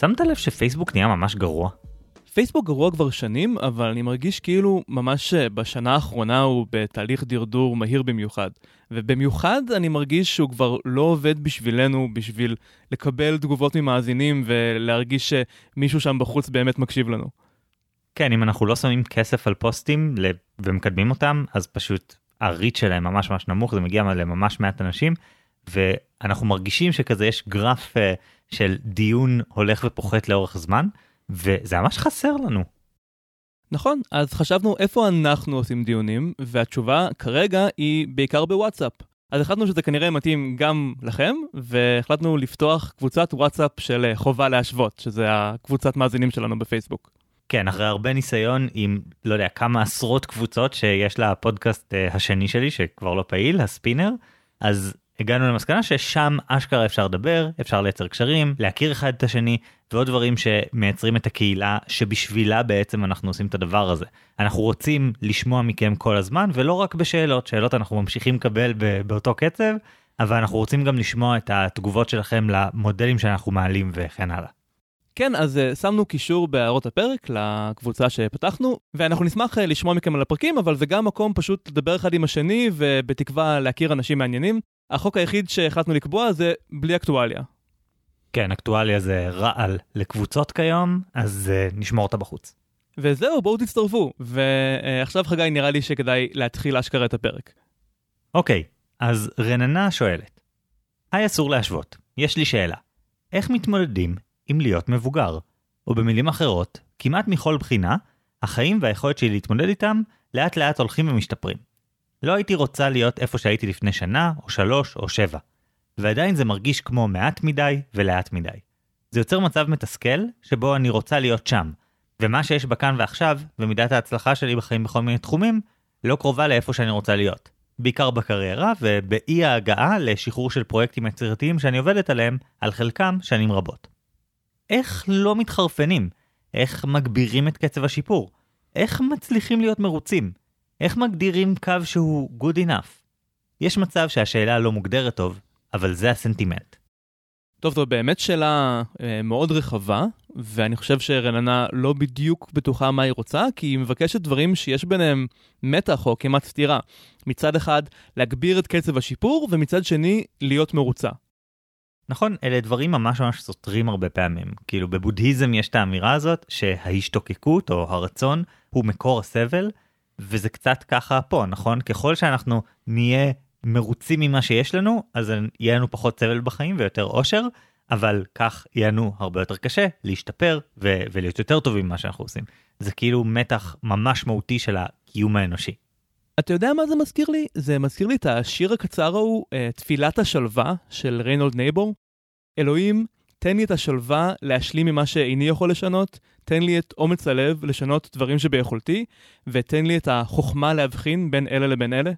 שמת לב שפייסבוק נהיה ממש גרוע? פייסבוק גרוע כבר שנים, אבל אני מרגיש כאילו ממש בשנה האחרונה הוא בתהליך דרדור מהיר במיוחד. ובמיוחד אני מרגיש שהוא כבר לא עובד בשבילנו, בשביל לקבל תגובות ממאזינים ולהרגיש שמישהו שם בחוץ באמת מקשיב לנו. כן, אם אנחנו לא שמים כסף על פוסטים ומקדמים אותם, אז פשוט הריט שלהם ממש ממש נמוך, זה מגיע לממש מעט אנשים, ואנחנו מרגישים שכזה יש גרף uh, של דיון הולך ופוחת לאורך זמן, וזה ממש חסר לנו. נכון, אז חשבנו איפה אנחנו עושים דיונים, והתשובה כרגע היא בעיקר בוואטסאפ. אז החלטנו שזה כנראה מתאים גם לכם, והחלטנו לפתוח קבוצת וואטסאפ של אה, חובה להשוות, שזה הקבוצת מאזינים שלנו בפייסבוק. כן, אחרי הרבה ניסיון עם, לא יודע, כמה עשרות קבוצות שיש לפודקאסט uh, השני שלי, שכבר לא פעיל, הספינר, אז הגענו למסקנה ששם אשכרה אפשר לדבר, אפשר לייצר קשרים, להכיר אחד את השני, ועוד דברים שמייצרים את הקהילה שבשבילה בעצם אנחנו עושים את הדבר הזה. אנחנו רוצים לשמוע מכם כל הזמן, ולא רק בשאלות, שאלות אנחנו ממשיכים לקבל באותו קצב, אבל אנחנו רוצים גם לשמוע את התגובות שלכם למודלים שאנחנו מעלים וכן הלאה. כן, אז uh, שמנו קישור בהערות הפרק לקבוצה שפתחנו, ואנחנו נשמח uh, לשמוע מכם על הפרקים, אבל זה גם מקום פשוט לדבר אחד עם השני, ובתקווה להכיר אנשים מעניינים. החוק היחיד שהחלטנו לקבוע זה בלי אקטואליה. כן, אקטואליה זה רעל לקבוצות כיום, אז uh, נשמור אותה בחוץ. וזהו, בואו תצטרפו. ועכשיו uh, חגי, נראה לי שכדאי להתחיל אשכרה את הפרק. אוקיי, אז רננה שואלת, היי אסור להשוות, יש לי שאלה. איך מתמודדים עם להיות מבוגר? או במילים אחרות, כמעט מכל בחינה, החיים והיכולת שלי להתמודד איתם לאט לאט הולכים ומשתפרים. לא הייתי רוצה להיות איפה שהייתי לפני שנה, או שלוש, או שבע. ועדיין זה מרגיש כמו מעט מדי ולאט מדי. זה יוצר מצב מתסכל, שבו אני רוצה להיות שם, ומה שיש בכאן ועכשיו, ומידת ההצלחה שלי בחיים בכל מיני תחומים, לא קרובה לאיפה שאני רוצה להיות. בעיקר בקריירה, ובאי ההגעה לשחרור של פרויקטים יצירתיים שאני עובדת עליהם, על חלקם שנים רבות. איך לא מתחרפנים? איך מגבירים את קצב השיפור? איך מצליחים להיות מרוצים? איך מגדירים קו שהוא good enough? יש מצב שהשאלה לא מוגדרת טוב, אבל זה הסנטימנט. טוב, זו באמת שאלה אה, מאוד רחבה, ואני חושב שרננה לא בדיוק בטוחה מה היא רוצה, כי היא מבקשת דברים שיש ביניהם מתח או כמעט סתירה. מצד אחד, להגביר את קצב השיפור, ומצד שני, להיות מרוצה. נכון, אלה דברים ממש ממש סותרים הרבה פעמים. כאילו בבודהיזם יש את האמירה הזאת שההשתוקקות או הרצון הוא מקור הסבל, וזה קצת ככה פה, נכון? ככל שאנחנו נהיה מרוצים ממה שיש לנו, אז יהיה לנו פחות סבל בחיים ויותר אושר, אבל כך יהיה לנו הרבה יותר קשה להשתפר ו- ולהיות יותר טובים ממה שאנחנו עושים. זה כאילו מתח ממש מהותי של הקיום האנושי. אתה יודע מה זה מזכיר לי? זה מזכיר לי את השיר הקצר ההוא, אה, תפילת השלווה של ריינולד נייבור. אלוהים, תן לי את השלווה להשלים ממה שאיני יכול לשנות, תן לי את אומץ הלב לשנות דברים שביכולתי, ותן לי את החוכמה להבחין בין אלה לבין אלה.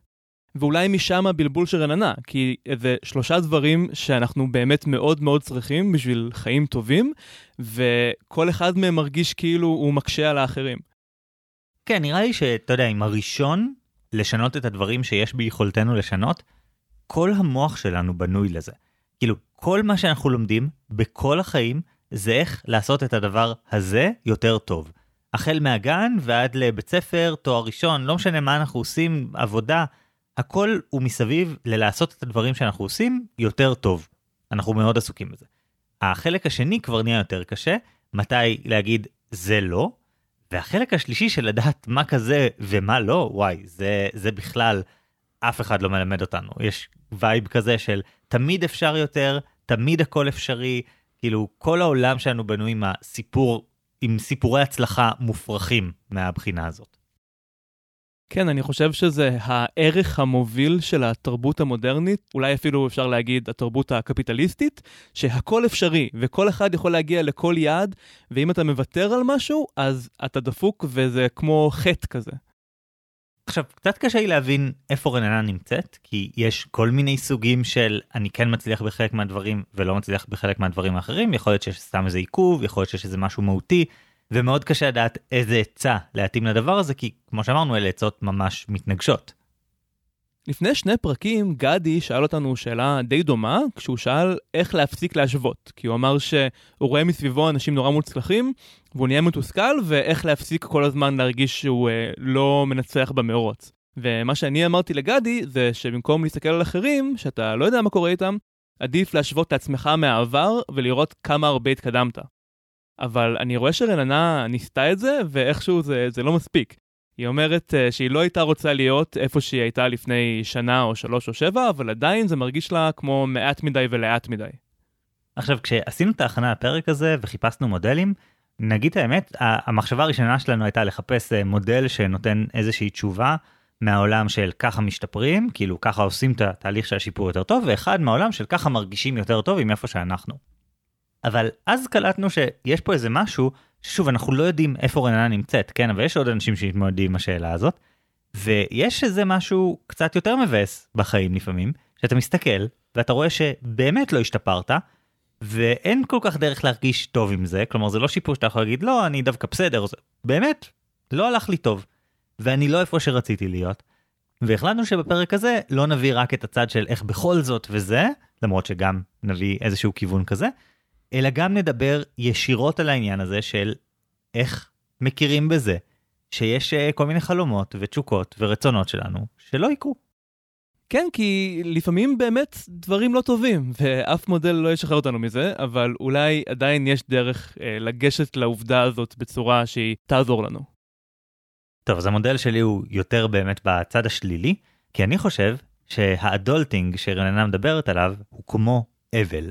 ואולי משם הבלבול של רננה, כי זה שלושה דברים שאנחנו באמת מאוד מאוד צריכים בשביל חיים טובים, וכל אחד מהם מרגיש כאילו הוא מקשה על האחרים. כן, נראה לי שאתה יודע, עם הראשון, לשנות את הדברים שיש ביכולתנו לשנות, כל המוח שלנו בנוי לזה. כאילו, כל מה שאנחנו לומדים בכל החיים זה איך לעשות את הדבר הזה יותר טוב. החל מהגן ועד לבית ספר, תואר ראשון, לא משנה מה אנחנו עושים, עבודה, הכל הוא מסביב ללעשות את הדברים שאנחנו עושים יותר טוב. אנחנו מאוד עסוקים בזה. החלק השני כבר נהיה יותר קשה, מתי להגיד זה לא, והחלק השלישי של לדעת מה כזה ומה לא, וואי, זה, זה בכלל, אף אחד לא מלמד אותנו. יש vibe כזה של תמיד אפשר יותר, תמיד הכל אפשרי, כאילו כל העולם שלנו בנוי עם הסיפור, עם סיפורי הצלחה מופרכים מהבחינה הזאת. כן, אני חושב שזה הערך המוביל של התרבות המודרנית, אולי אפילו אפשר להגיד התרבות הקפיטליסטית, שהכל אפשרי וכל אחד יכול להגיע לכל יעד, ואם אתה מוותר על משהו, אז אתה דפוק וזה כמו חטא כזה. עכשיו, קצת קשה לי להבין איפה רננה נמצאת, כי יש כל מיני סוגים של אני כן מצליח בחלק מהדברים ולא מצליח בחלק מהדברים האחרים, יכול להיות שיש סתם איזה עיכוב, יכול להיות שיש איזה משהו מהותי, ומאוד קשה לדעת איזה עצה להתאים לדבר הזה, כי כמו שאמרנו, אלה עצות ממש מתנגשות. לפני שני פרקים, גדי שאל אותנו שאלה די דומה, כשהוא שאל איך להפסיק להשוות. כי הוא אמר שהוא רואה מסביבו אנשים נורא מוצלחים, והוא נהיה מתוסכל, ואיך להפסיק כל הזמן להרגיש שהוא אה, לא מנצח במאורות. ומה שאני אמרתי לגדי, זה שבמקום להסתכל על אחרים, שאתה לא יודע מה קורה איתם, עדיף להשוות את עצמך מהעבר ולראות כמה הרבה התקדמת. אבל אני רואה שרננה ניסתה את זה, ואיכשהו זה, זה לא מספיק. היא אומרת uh, שהיא לא הייתה רוצה להיות איפה שהיא הייתה לפני שנה או שלוש או שבע, אבל עדיין זה מרגיש לה כמו מעט מדי ולאט מדי. עכשיו, כשעשינו את ההכנה לפרק הזה וחיפשנו מודלים, נגיד האמת, המחשבה הראשונה שלנו הייתה לחפש אה, מודל שנותן איזושהי תשובה מהעולם של ככה משתפרים, כאילו ככה עושים את התהליך של השיפור יותר טוב, ואחד מהעולם של ככה מרגישים יותר טוב עם איפה שאנחנו. אבל אז קלטנו שיש פה איזה משהו, ששוב, אנחנו לא יודעים איפה רננה נמצאת, כן, אבל יש עוד אנשים שמתמודדים עם השאלה הזאת, ויש איזה משהו קצת יותר מבאס בחיים לפעמים, שאתה מסתכל, ואתה רואה שבאמת לא השתפרת, ואין כל כך דרך להרגיש טוב עם זה, כלומר זה לא שיפור שאתה יכול להגיד, לא, אני דווקא בסדר, זה... באמת, לא הלך לי טוב. ואני לא איפה שרציתי להיות. והחלטנו שבפרק הזה לא נביא רק את הצד של איך בכל זאת וזה, למרות שגם נביא איזשהו כיוון כזה, אלא גם נדבר ישירות על העניין הזה של איך מכירים בזה שיש אה, כל מיני חלומות ותשוקות ורצונות שלנו שלא יקרו. כן, כי לפעמים באמת דברים לא טובים, ואף מודל לא ישחרר אותנו מזה, אבל אולי עדיין יש דרך אה, לגשת לעובדה הזאת בצורה שהיא תעזור לנו. טוב, אז המודל שלי הוא יותר באמת בצד השלילי, כי אני חושב שהאדולטינג שרננה מדברת עליו הוא כמו אבל.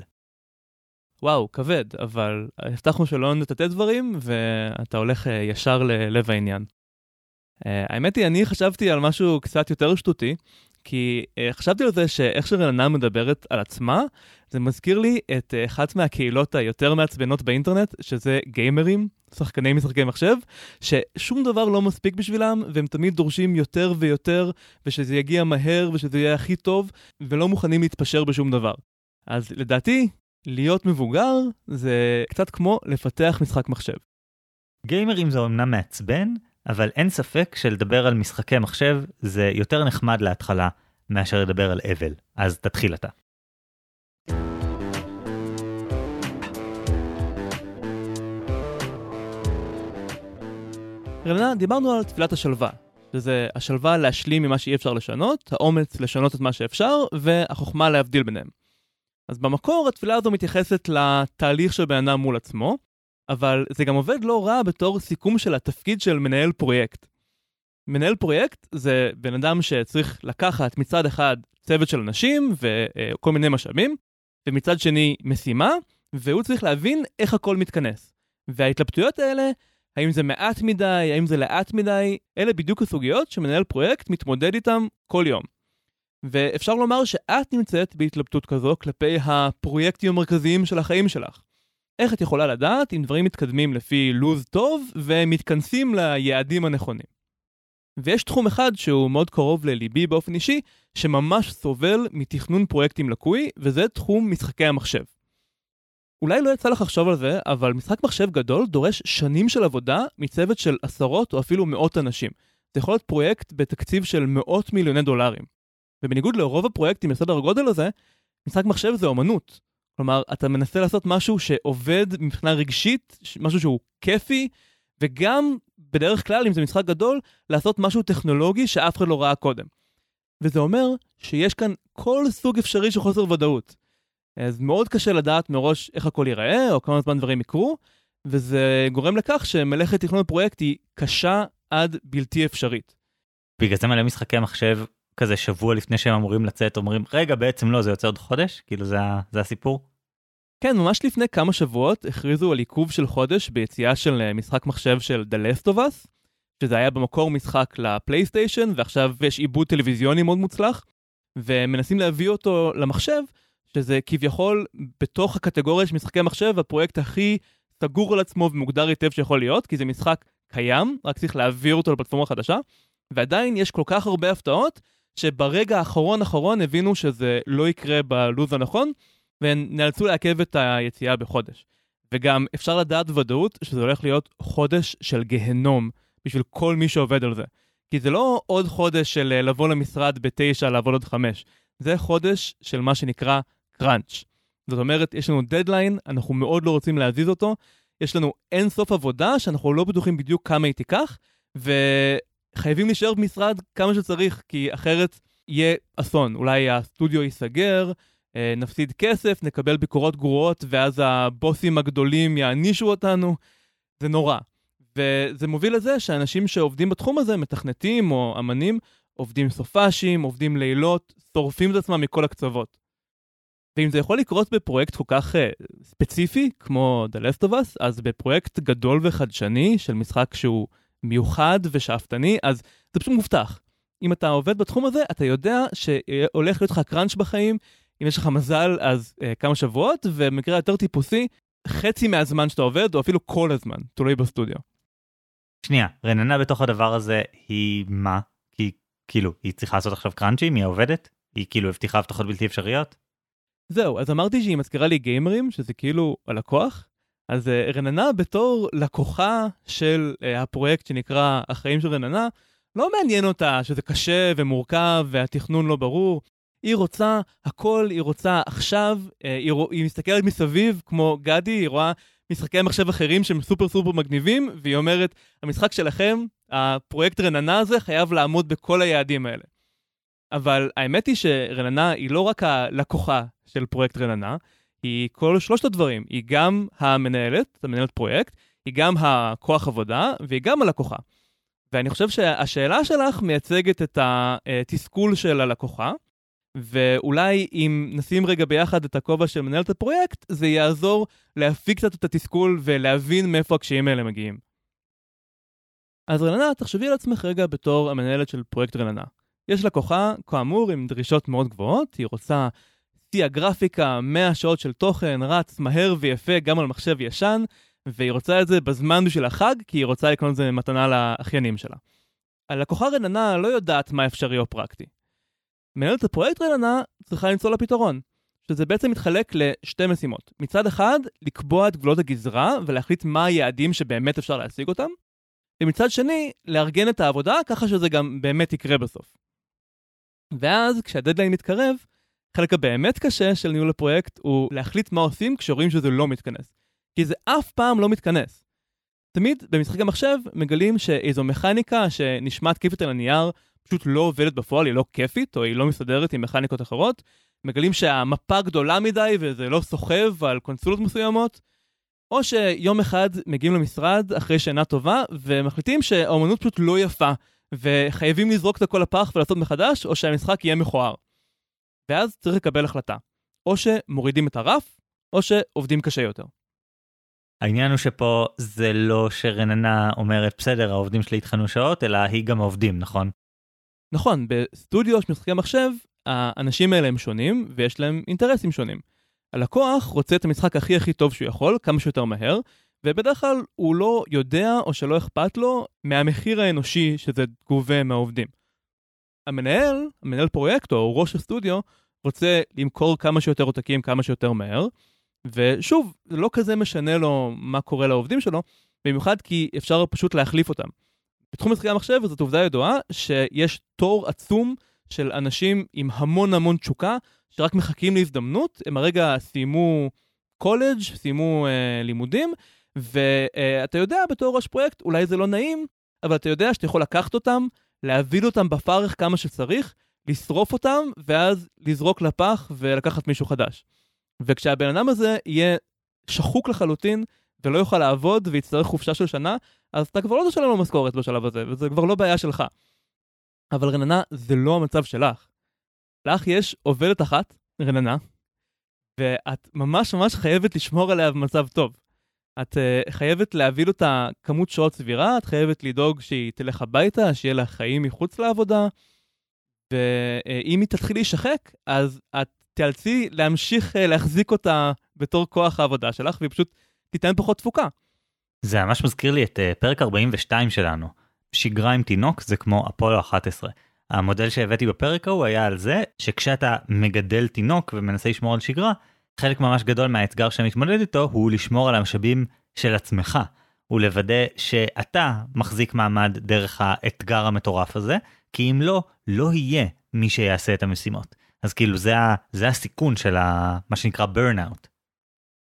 וואו, כבד, אבל הבטחנו שלא נטאטא דברים, ואתה הולך אה, ישר ללב העניין. אה, האמת היא, אני חשבתי על משהו קצת יותר שטותי, כי uh, חשבתי על זה שאיך שרננה מדברת על עצמה, זה מזכיר לי את uh, אחת מהקהילות היותר מעצבנות באינטרנט, שזה גיימרים, שחקני משחקי מחשב, ששום דבר לא מספיק בשבילם, והם תמיד דורשים יותר ויותר, ושזה יגיע מהר ושזה יהיה הכי טוב, ולא מוכנים להתפשר בשום דבר. אז לדעתי, להיות מבוגר זה קצת כמו לפתח משחק מחשב. גיימרים זה אומנם מעצבן, אבל אין ספק שלדבר על משחקי מחשב זה יותר נחמד להתחלה מאשר לדבר על אבל. אז תתחיל אתה. רלנה, דיברנו על תפילת השלווה, שזה השלווה להשלים ממה שאי אפשר לשנות, האומץ לשנות את מה שאפשר, והחוכמה להבדיל ביניהם. אז במקור התפילה הזו מתייחסת לתהליך של בן אדם מול עצמו, אבל זה גם עובד לא רע בתור סיכום של התפקיד של מנהל פרויקט. מנהל פרויקט זה בן אדם שצריך לקחת מצד אחד צוות של אנשים וכל מיני משאבים, ומצד שני משימה, והוא צריך להבין איך הכל מתכנס. וההתלבטויות האלה, האם זה מעט מדי, האם זה לאט מדי, אלה בדיוק הסוגיות שמנהל פרויקט מתמודד איתם כל יום. ואפשר לומר שאת נמצאת בהתלבטות כזו כלפי הפרויקטים המרכזיים של החיים שלך. איך את יכולה לדעת אם דברים מתקדמים לפי לו"ז טוב ומתכנסים ליעדים הנכונים. ויש תחום אחד שהוא מאוד קרוב לליבי באופן אישי, שממש סובל מתכנון פרויקטים לקוי, וזה תחום משחקי המחשב. אולי לא יצא לך לחשוב על זה, אבל משחק מחשב גדול דורש שנים של עבודה מצוות של עשרות או אפילו מאות אנשים. זה יכול להיות פרויקט בתקציב של מאות מיליוני דולרים. ובניגוד לרוב הפרויקטים בסדר הגודל הזה, משחק מחשב זה אומנות. כלומר, אתה מנסה לעשות משהו שעובד מבחינה רגשית, משהו שהוא כיפי, וגם, בדרך כלל, אם זה משחק גדול, לעשות משהו טכנולוגי שאף אחד לא ראה קודם. וזה אומר שיש כאן כל סוג אפשרי של חוסר ודאות. אז מאוד קשה לדעת מראש איך הכל ייראה, או כמה זמן דברים יקרו, וזה גורם לכך שמלאכת תכנון הפרויקט היא קשה עד בלתי אפשרית. בגלל זה מלא משחקי מחשב כזה שבוע לפני שהם אמורים לצאת אומרים רגע בעצם לא זה יוצא עוד חודש כאילו זה, זה הסיפור. כן ממש לפני כמה שבועות הכריזו על עיכוב של חודש ביציאה של אה, משחק מחשב של The Last of Us שזה היה במקור משחק לפלייסטיישן ועכשיו יש עיבוד טלוויזיוני מאוד מוצלח ומנסים להביא אותו למחשב שזה כביכול בתוך הקטגוריה של משחקי מחשב הפרויקט הכי סגור על עצמו ומוגדר היטב שיכול להיות כי זה משחק קיים רק צריך להעביר אותו לפלטפורמה חדשה ועדיין יש כל כך הרבה הפתעות שברגע האחרון אחרון הבינו שזה לא יקרה בלו"ז הנכון, ונאלצו לעכב את היציאה בחודש. וגם אפשר לדעת בוודאות שזה הולך להיות חודש של גהנום בשביל כל מי שעובד על זה. כי זה לא עוד חודש של אה, לבוא למשרד בתשע, לעבוד עוד חמש. זה חודש של מה שנקרא קראנץ'. זאת אומרת, יש לנו דדליין, אנחנו מאוד לא רוצים להזיז אותו, יש לנו אין סוף עבודה שאנחנו לא בטוחים בדיוק כמה היא תיקח, וחייבים להישאר במשרד כמה שצריך, כי אחרת יהיה אסון. אולי הסטודיו ייסגר, אה, נפסיד כסף, נקבל ביקורות גרועות, ואז הבוסים הגדולים יענישו אותנו. זה נורא. וזה מוביל לזה שאנשים שעובדים בתחום הזה, מתכנתים או אמנים, עובדים סופאשים, עובדים לילות, שורפים את עצמם מכל הקצוות. ואם זה יכול לקרות בפרויקט כל כך uh, ספציפי, כמו The Last of Us, אז בפרויקט גדול וחדשני של משחק שהוא מיוחד ושאפתני, אז זה פשוט מובטח. אם אתה עובד בתחום הזה, אתה יודע שהולך להיות לך קראנץ' בחיים, אם יש לך מזל, אז uh, כמה שבועות, ובמקרה יותר טיפוסי, חצי מהזמן שאתה עובד, או אפילו כל הזמן, תלוי בסטודיו. שנייה, רננה בתוך הדבר הזה היא מה? כי כאילו, היא צריכה לעשות עכשיו קראנצ'ים? היא עובדת? היא כאילו הבטיחה הבטחות בלתי אפשריות? זהו, אז אמרתי שהיא מזכירה לי גיימרים, שזה כאילו הלקוח. אז uh, רננה בתור לקוחה של uh, הפרויקט שנקרא החיים של רננה, לא מעניין אותה שזה קשה ומורכב והתכנון לא ברור. היא רוצה הכל, היא רוצה עכשיו, uh, היא, היא מסתכלת מסביב כמו גדי, היא רואה משחקי מחשב אחרים שהם סופר סופר מגניבים, והיא אומרת, המשחק שלכם, הפרויקט רננה הזה חייב לעמוד בכל היעדים האלה. אבל האמת היא שרננה היא לא רק הלקוחה של פרויקט רננה, היא כל שלושת הדברים. היא גם המנהלת, המנהלת פרויקט, היא גם הכוח עבודה, והיא גם הלקוחה. ואני חושב שהשאלה שלך מייצגת את התסכול של הלקוחה, ואולי אם נשים רגע ביחד את הכובע של מנהלת הפרויקט, זה יעזור להפיק קצת את התסכול ולהבין מאיפה הקשיים האלה מגיעים. אז רננה, תחשבי על עצמך רגע בתור המנהלת של פרויקט רננה. יש לקוחה, כאמור, עם דרישות מאוד גבוהות, היא רוצה שיא הגרפיקה, 100 שעות של תוכן, רץ מהר ויפה גם על מחשב ישן, והיא רוצה את זה בזמן בשביל החג, כי היא רוצה לקנות את זה מתנה לאחיינים שלה. הלקוחה רננה לא יודעת מה אפשרי או פרקטי. מנהלת הפרויקט רננה צריכה למצוא לה פתרון, שזה בעצם מתחלק לשתי משימות. מצד אחד, לקבוע את גבולות הגזרה ולהחליט מה היעדים שבאמת אפשר להשיג אותם, ומצד שני, לארגן את העבודה ככה שזה גם באמת יקרה בסוף. ואז, כשהדדליין מתקרב, החלק הבאמת קשה של ניהול הפרויקט הוא להחליט מה עושים כשרואים שזה לא מתכנס. כי זה אף פעם לא מתכנס. תמיד במשחקי מחשב מגלים שאיזו מכניקה שנשמעת כיפית על הנייר פשוט לא עובדת בפועל, היא לא כיפית או היא לא מסתדרת עם מכניקות אחרות. מגלים שהמפה גדולה מדי וזה לא סוחב על קונסולות מסוימות. או שיום אחד מגיעים למשרד אחרי שינה טובה ומחליטים שהאומנות פשוט לא יפה וחייבים לזרוק את הכל לפח ולעשות מחדש או שהמשחק יהיה מכוער. ואז צריך לקבל החלטה. או שמורידים את הרף, או שעובדים קשה יותר. העניין הוא שפה זה לא שרננה אומרת בסדר העובדים שלי התחנו שעות אלא היא גם עובדים נכון? נכון בסטודיו של משחקי מחשב האנשים האלה הם שונים ויש להם אינטרסים שונים. הלקוח רוצה את המשחק הכי הכי טוב שהוא יכול כמה שיותר מהר ובדרך כלל הוא לא יודע או שלא אכפת לו מהמחיר האנושי שזה גובה מהעובדים. המנהל, המנהל פרויקט או ראש הסטודיו, רוצה למכור כמה שיותר עותקים כמה שיותר מהר, ושוב, זה לא כזה משנה לו מה קורה לעובדים שלו, במיוחד כי אפשר פשוט להחליף אותם. בתחום משחקי המחשב זאת עובדה ידועה שיש תור עצום של אנשים עם המון המון תשוקה, שרק מחכים להזדמנות, הם הרגע סיימו קולג', סיימו אה, לימודים, ואתה אה, יודע בתור ראש פרויקט, אולי זה לא נעים, אבל אתה יודע שאתה יכול לקחת אותם, להביא אותם בפרך כמה שצריך, לשרוף אותם, ואז לזרוק לפח ולקחת מישהו חדש. וכשהבן אדם הזה יהיה שחוק לחלוטין, ולא יוכל לעבוד ויצטרך חופשה של שנה, אז אתה כבר לא תשלם לו משכורת בשלב הזה, וזה כבר לא בעיה שלך. אבל רננה, זה לא המצב שלך. לך יש עובדת אחת, רננה, ואת ממש ממש חייבת לשמור עליה במצב טוב. את uh, חייבת להביא לו את הכמות שעות סבירה, את חייבת לדאוג שהיא תלך הביתה, שיהיה לה חיים מחוץ לעבודה, ואם היא תתחיל להישחק, אז את תיאלצי להמשיך uh, להחזיק אותה בתור כוח העבודה שלך, והיא פשוט תיתן פחות תפוקה. זה ממש מזכיר לי את uh, פרק 42 שלנו. שגרה עם תינוק זה כמו אפולו 11. המודל שהבאתי בפרק ההוא היה על זה שכשאתה מגדל תינוק ומנסה לשמור על שגרה, חלק ממש גדול מהאתגר שאתה מתמודד איתו הוא לשמור על המשאבים של עצמך. הוא לוודא שאתה מחזיק מעמד דרך האתגר המטורף הזה, כי אם לא, לא יהיה מי שיעשה את המשימות. אז כאילו זה, זה הסיכון של ה, מה שנקרא burnout.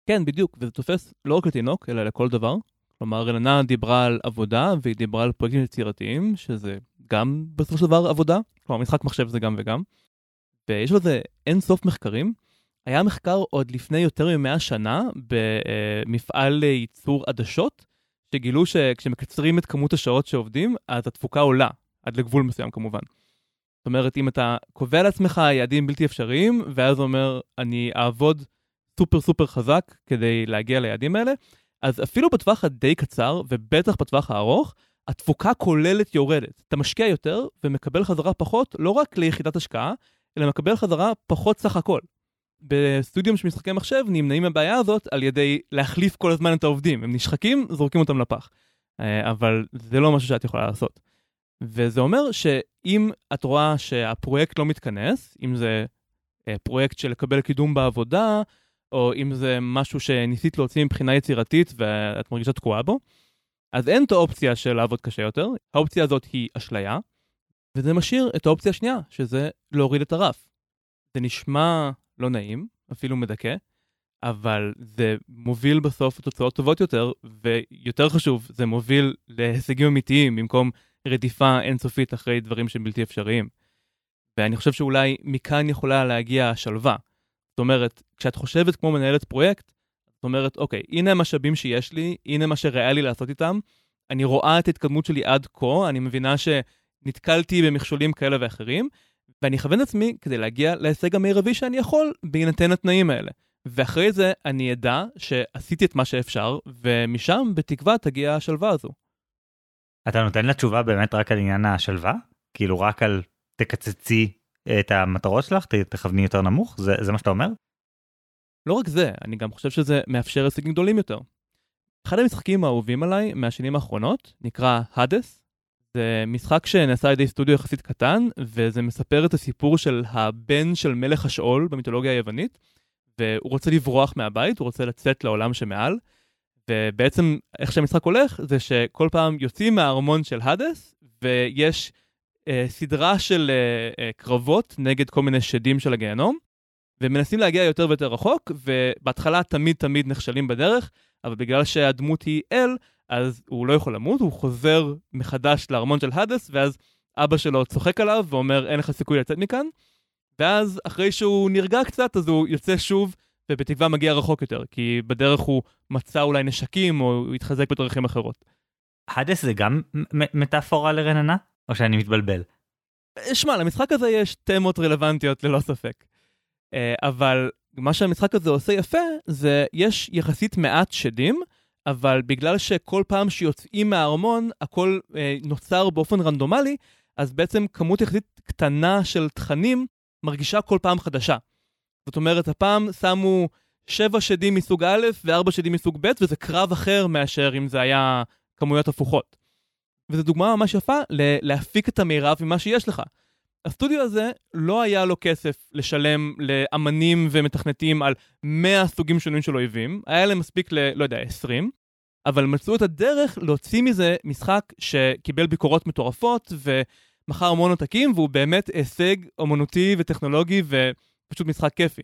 כן, בדיוק, וזה תופס לא רק לתינוק, אלא לכל דבר. כלומר, רננה דיברה על עבודה, והיא דיברה על פרויקטים יצירתיים, שזה גם בסופו של דבר עבודה. כלומר, משחק מחשב זה גם וגם. ויש לזה אין סוף מחקרים. היה מחקר עוד לפני יותר מ-100 שנה במפעל לייצור עדשות, שגילו שכשמקצרים את כמות השעות שעובדים, אז התפוקה עולה, עד לגבול מסוים כמובן. זאת אומרת, אם אתה קובע לעצמך יעדים בלתי אפשריים, ואז אומר, אני אעבוד סופר סופר חזק כדי להגיע ליעדים האלה, אז אפילו בטווח הדי קצר, ובטח בטווח הארוך, התפוקה כוללת יורדת. אתה משקיע יותר ומקבל חזרה פחות, לא רק ליחידת השקעה, אלא מקבל חזרה פחות סך הכל. בסטודיום של משחקי מחשב נמנעים מהבעיה הזאת על ידי להחליף כל הזמן את העובדים. הם נשחקים, זורקים אותם לפח. אה, אבל זה לא משהו שאת יכולה לעשות. וזה אומר שאם את רואה שהפרויקט לא מתכנס, אם זה אה, פרויקט של לקבל קידום בעבודה, או אם זה משהו שניסית להוציא מבחינה יצירתית ואת מרגישה תקועה בו, אז אין את האופציה של לעבוד קשה יותר, האופציה הזאת היא אשליה, וזה משאיר את האופציה השנייה, שזה להוריד את הרף. זה נשמע לא נעים, אפילו מדכא, אבל זה מוביל בסוף לתוצאות טובות יותר, ויותר חשוב, זה מוביל להישגים אמיתיים במקום רדיפה אינסופית אחרי דברים שהם בלתי אפשריים. ואני חושב שאולי מכאן יכולה להגיע השלווה. זאת אומרת, כשאת חושבת כמו מנהלת פרויקט, זאת אומרת, אוקיי, הנה המשאבים שיש לי, הנה מה שריאלי לעשות איתם, אני רואה את ההתקדמות שלי עד כה, אני מבינה שנתקלתי במכשולים כאלה ואחרים, ואני אכוון את עצמי כדי להגיע להישג המרבי שאני יכול, בהינתן התנאים האלה. ואחרי זה אני אדע שעשיתי את מה שאפשר, ומשם בתקווה תגיע השלווה הזו. אתה נותן לה תשובה באמת רק על עניין השלווה? כאילו רק על תקצצי את המטרות שלך, תכווני יותר נמוך? זה, זה מה שאתה אומר? לא רק זה, אני גם חושב שזה מאפשר הישגים גדולים יותר. אחד המשחקים האהובים עליי מהשנים האחרונות נקרא האדס. זה משחק שנעשה על ידי סטודיו יחסית קטן, וזה מספר את הסיפור של הבן של מלך השאול במיתולוגיה היוונית, והוא רוצה לברוח מהבית, הוא רוצה לצאת לעולם שמעל, ובעצם איך שהמשחק הולך זה שכל פעם יוצאים מהארמון של האדס, ויש אה, סדרה של אה, אה, קרבות נגד כל מיני שדים של הגיהנום, ומנסים להגיע יותר ויותר רחוק, ובהתחלה תמיד תמיד נכשלים בדרך, אבל בגלל שהדמות היא אל, אז הוא לא יכול למות, הוא חוזר מחדש לארמון של האדס, ואז אבא שלו צוחק עליו ואומר, אין לך סיכוי לצאת מכאן. ואז אחרי שהוא נרגע קצת, אז הוא יוצא שוב, ובתקווה מגיע רחוק יותר, כי בדרך הוא מצא אולי נשקים, או הוא התחזק בדרכים אחרות. האדס זה גם מטאפורה לרננה? או שאני מתבלבל? שמע, למשחק הזה יש תמות רלוונטיות ללא ספק. אה, אבל מה שהמשחק הזה עושה יפה, זה יש יחסית מעט שדים, אבל בגלל שכל פעם שיוצאים מהארמון, הכל אה, נוצר באופן רנדומלי, אז בעצם כמות יחסית קטנה של תכנים מרגישה כל פעם חדשה. זאת אומרת, הפעם שמו שבע שדים מסוג א' וארבע שדים מסוג ב', וזה קרב אחר מאשר אם זה היה כמויות הפוכות. וזו דוגמה ממש יפה להפיק את המירב ממה שיש לך. הסטודיו הזה לא היה לו כסף לשלם לאמנים ומתכנתים על 100 סוגים שונים של אויבים, היה להם מספיק ל... לא יודע, 20, אבל מצאו את הדרך להוציא מזה משחק שקיבל ביקורות מטורפות ומכר המון עותקים, והוא באמת הישג אומנותי וטכנולוגי ופשוט משחק כיפי.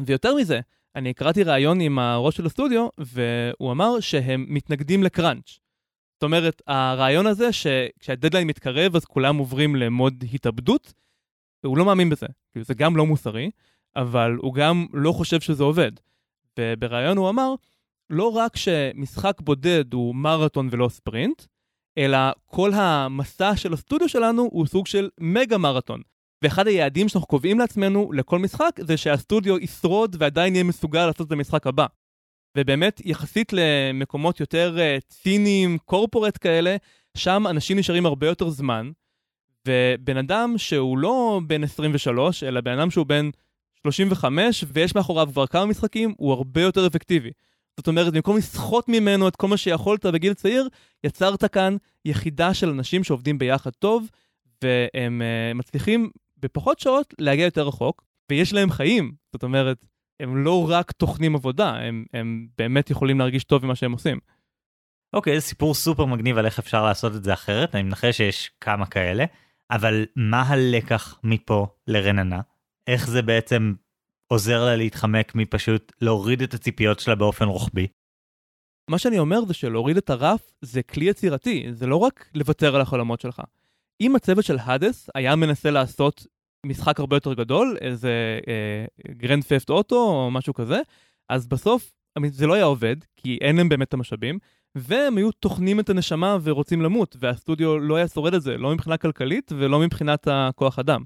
ויותר מזה, אני קראתי ראיון עם הראש של הסטודיו, והוא אמר שהם מתנגדים לקראנץ'. זאת אומרת, הרעיון הזה שכשהדדליין מתקרב אז כולם עוברים למוד התאבדות, הוא לא מאמין בזה. כאילו, זה גם לא מוסרי, אבל הוא גם לא חושב שזה עובד. ובריאיון הוא אמר, לא רק שמשחק בודד הוא מרתון ולא ספרינט, אלא כל המסע של הסטודיו שלנו הוא סוג של מגה מרתון. ואחד היעדים שאנחנו קובעים לעצמנו לכל משחק זה שהסטודיו ישרוד ועדיין יהיה מסוגל לעשות את המשחק הבא. ובאמת, יחסית למקומות יותר uh, ציניים, קורפורט כאלה, שם אנשים נשארים הרבה יותר זמן, ובן אדם שהוא לא בן 23, אלא בן אדם שהוא בן 35, ויש מאחוריו כבר כמה משחקים, הוא הרבה יותר אפקטיבי. זאת אומרת, במקום לסחוט ממנו את כל מה שיכולת בגיל צעיר, יצרת כאן יחידה של אנשים שעובדים ביחד טוב, והם uh, מצליחים בפחות שעות להגיע יותר רחוק, ויש להם חיים. זאת אומרת, הם לא רק תוכנים עבודה, הם, הם באמת יכולים להרגיש טוב עם מה שהם עושים. אוקיי, זה סיפור סופר מגניב על איך אפשר לעשות את זה אחרת, אני מנחש שיש כמה כאלה, אבל מה הלקח מפה לרננה? איך זה בעצם עוזר לה להתחמק מפשוט להוריד את הציפיות שלה באופן רוחבי? מה שאני אומר זה שלהוריד את הרף זה כלי יצירתי, זה לא רק לוותר על החלומות שלך. אם הצוות של Hades היה מנסה לעשות משחק הרבה יותר גדול, איזה Grand Theft Auto או משהו כזה, אז בסוף זה לא היה עובד, כי אין להם באמת את המשאבים, והם היו טוחנים את הנשמה ורוצים למות, והסטודיו לא היה שורד את זה, לא מבחינה כלכלית ולא מבחינת הכוח אדם.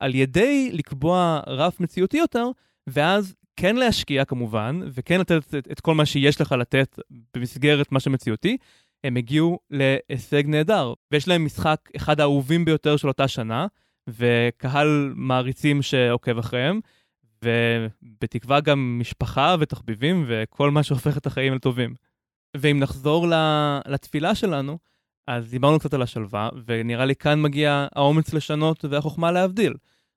על ידי לקבוע רף מציאותי יותר, ואז כן להשקיע כמובן, וכן לתת את, את כל מה שיש לך לתת במסגרת מה שמציאותי, הם הגיעו להישג נהדר. ויש להם משחק אחד האהובים ביותר של אותה שנה, וקהל מעריצים שעוקב אחריהם, ובתקווה גם משפחה ותחביבים וכל מה שהופך את החיים לטובים. ואם נחזור לתפילה שלנו, אז דיברנו קצת על השלווה, ונראה לי כאן מגיע האומץ לשנות והחוכמה להבדיל.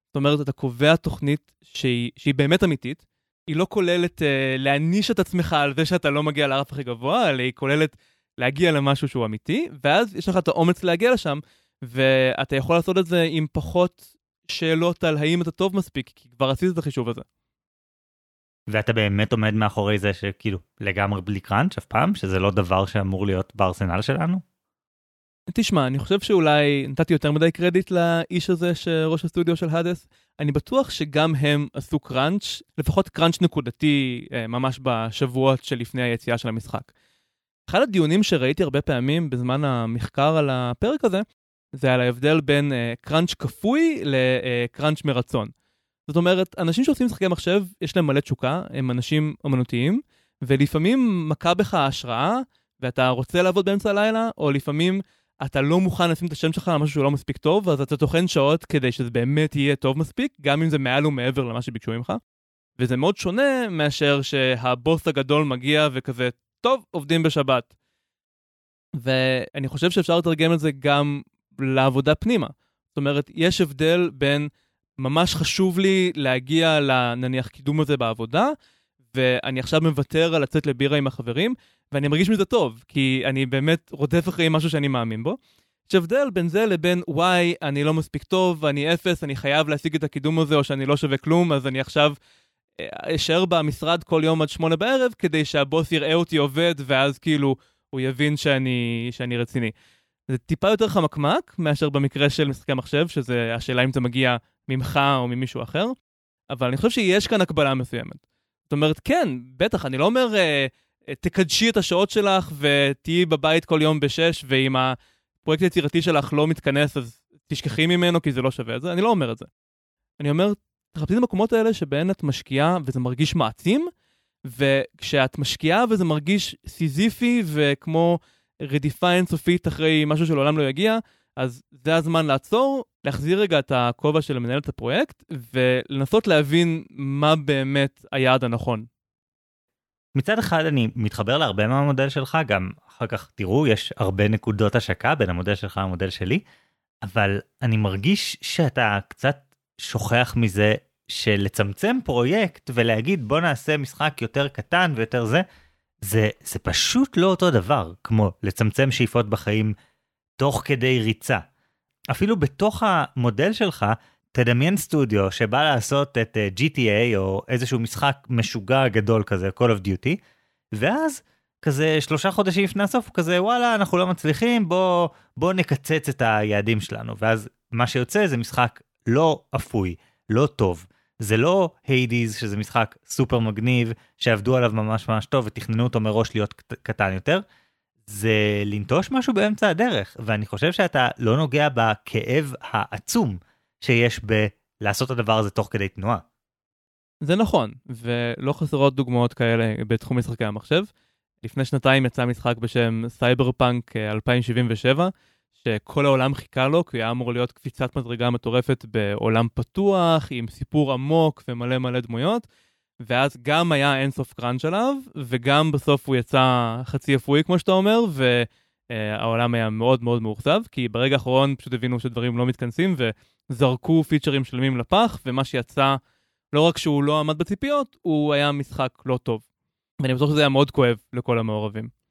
זאת אומרת, אתה קובע תוכנית שהיא, שהיא באמת אמיתית, היא לא כוללת uh, להעניש את עצמך על זה שאתה לא מגיע לרף הכי גבוה, אלא היא כוללת להגיע למשהו שהוא אמיתי, ואז יש לך את האומץ להגיע לשם, ואתה יכול לעשות את זה עם פחות שאלות על האם אתה טוב מספיק, כי כבר עשית את החישוב הזה. ואתה באמת עומד מאחורי זה שכאילו לגמרי בלי קראנץ' אף פעם, שזה לא דבר שאמור להיות בארסנל שלנו? תשמע, אני חושב שאולי נתתי יותר מדי קרדיט לאיש הזה שראש הסטודיו של האדס. אני בטוח שגם הם עשו קראנץ', לפחות קראנץ' נקודתי אה, ממש בשבועות שלפני היציאה של המשחק. אחד הדיונים שראיתי הרבה פעמים בזמן המחקר על הפרק הזה, זה על ההבדל בין uh, קראנץ' כפוי לקראנץ' uh, מרצון. זאת אומרת, אנשים שעושים משחקי מחשב, יש להם מלא תשוקה, הם אנשים אמנותיים, ולפעמים מכה בך השראה, ואתה רוצה לעבוד באמצע הלילה, או לפעמים אתה לא מוכן לשים את השם שלך על משהו שהוא לא מספיק טוב, אז אתה טוחן שעות כדי שזה באמת יהיה טוב מספיק, גם אם זה מעל ומעבר למה שביקשו ממך. וזה מאוד שונה מאשר שהבוס הגדול מגיע וכזה, טוב, עובדים בשבת. ואני חושב שאפשר לתרגם את זה גם לעבודה פנימה. זאת אומרת, יש הבדל בין ממש חשוב לי להגיע לנניח קידום הזה בעבודה, ואני עכשיו מוותר על לצאת לבירה עם החברים, ואני מרגיש מזה טוב, כי אני באמת רודף אחרי משהו שאני מאמין בו. יש הבדל בין זה לבין וואי, אני לא מספיק טוב, אני אפס, אני חייב להשיג את הקידום הזה, או שאני לא שווה כלום, אז אני עכשיו אה, אשאר במשרד כל יום עד שמונה בערב, כדי שהבוס יראה אותי עובד, ואז כאילו הוא יבין שאני, שאני רציני. זה טיפה יותר חמקמק מאשר במקרה של משחקי מחשב, שזה השאלה אם זה מגיע ממך או ממישהו אחר, אבל אני חושב שיש כאן הקבלה מסוימת. זאת אומרת, כן, בטח, אני לא אומר, אה, אה, תקדשי את השעות שלך ותהיי בבית כל יום בשש, ואם הפרויקט היצירתי שלך לא מתכנס, אז תשכחי ממנו כי זה לא שווה את זה, אני לא אומר את זה. אני אומר, תחפשי את המקומות האלה שבהן את משקיעה וזה מרגיש מעצים, וכשאת משקיעה וזה מרגיש סיזיפי וכמו רדיפה אינסופית אחרי משהו שלעולם לא יגיע, אז זה הזמן לעצור, להחזיר רגע את הכובע של מנהל את הפרויקט, ולנסות להבין מה באמת היעד הנכון. מצד אחד אני מתחבר להרבה מהמודל שלך, גם אחר כך תראו, יש הרבה נקודות השקה בין המודל שלך למודל שלי, אבל אני מרגיש שאתה קצת שוכח מזה שלצמצם פרויקט ולהגיד בוא נעשה משחק יותר קטן ויותר זה, זה, זה פשוט לא אותו דבר כמו לצמצם שאיפות בחיים תוך כדי ריצה. אפילו בתוך המודל שלך, תדמיין סטודיו שבא לעשות את uh, GTA או איזשהו משחק משוגע גדול כזה, Call of Duty, ואז כזה שלושה חודשים לפני הסוף, כזה וואלה אנחנו לא מצליחים, בוא, בוא נקצץ את היעדים שלנו, ואז מה שיוצא זה משחק לא אפוי, לא טוב. זה לא היידיז שזה משחק סופר מגניב שעבדו עליו ממש ממש טוב ותכננו אותו מראש להיות קטן יותר. זה לנטוש משהו באמצע הדרך ואני חושב שאתה לא נוגע בכאב העצום שיש בלעשות את הדבר הזה תוך כדי תנועה. זה נכון ולא חסרות דוגמאות כאלה בתחום משחקי המחשב. לפני שנתיים יצא משחק בשם סייבר פאנק 2077 שכל העולם חיכה לו, כי היה אמור להיות קפיצת מדרגה מטורפת בעולם פתוח, עם סיפור עמוק ומלא מלא דמויות, ואז גם היה אינסוף קראנץ' עליו, וגם בסוף הוא יצא חצי אפוי, כמו שאתה אומר, והעולם היה מאוד מאוד מאוכזב, כי ברגע האחרון פשוט הבינו שדברים לא מתכנסים, וזרקו פיצ'רים שלמים לפח, ומה שיצא, לא רק שהוא לא עמד בציפיות, הוא היה משחק לא טוב. ואני בטוח שזה היה מאוד כואב לכל המעורבים.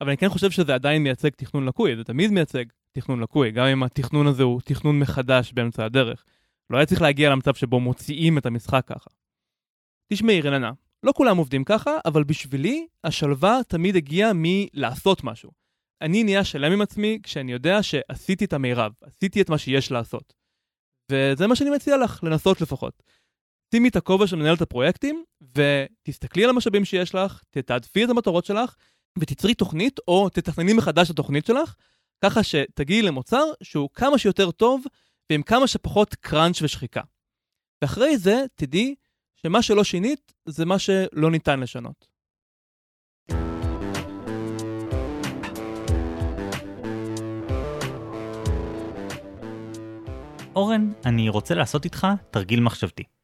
אבל אני כן חושב שזה עדיין מייצג תכנון לקוי, זה תמיד מייצג תכנון לקוי, גם אם התכנון הזה הוא תכנון מחדש באמצע הדרך. לא היה צריך להגיע למצב שבו מוציאים את המשחק ככה. תשמעי, רננה, לא כולם עובדים ככה, אבל בשבילי השלווה תמיד הגיעה מלעשות משהו. אני נהיה שלם עם עצמי כשאני יודע שעשיתי את המירב, עשיתי את מה שיש לעשות. וזה מה שאני מציע לך, לנסות לפחות. שימי את הכובע של מנהל את הפרויקטים, ותסתכלי על המשאבים שיש לך, תתעדפי את המטרות שלך, ותצרי תוכנית, או תתכנני מחדש את התוכנית שלך, ככה שתגיעי למוצר שהוא כמה שיותר טוב, ועם כמה שפחות קראנץ' ושחיקה. ואחרי זה, תדעי שמה שלא שינית, זה מה שלא ניתן לשנות. אורן, אני רוצה לעשות איתך תרגיל מחשבתי.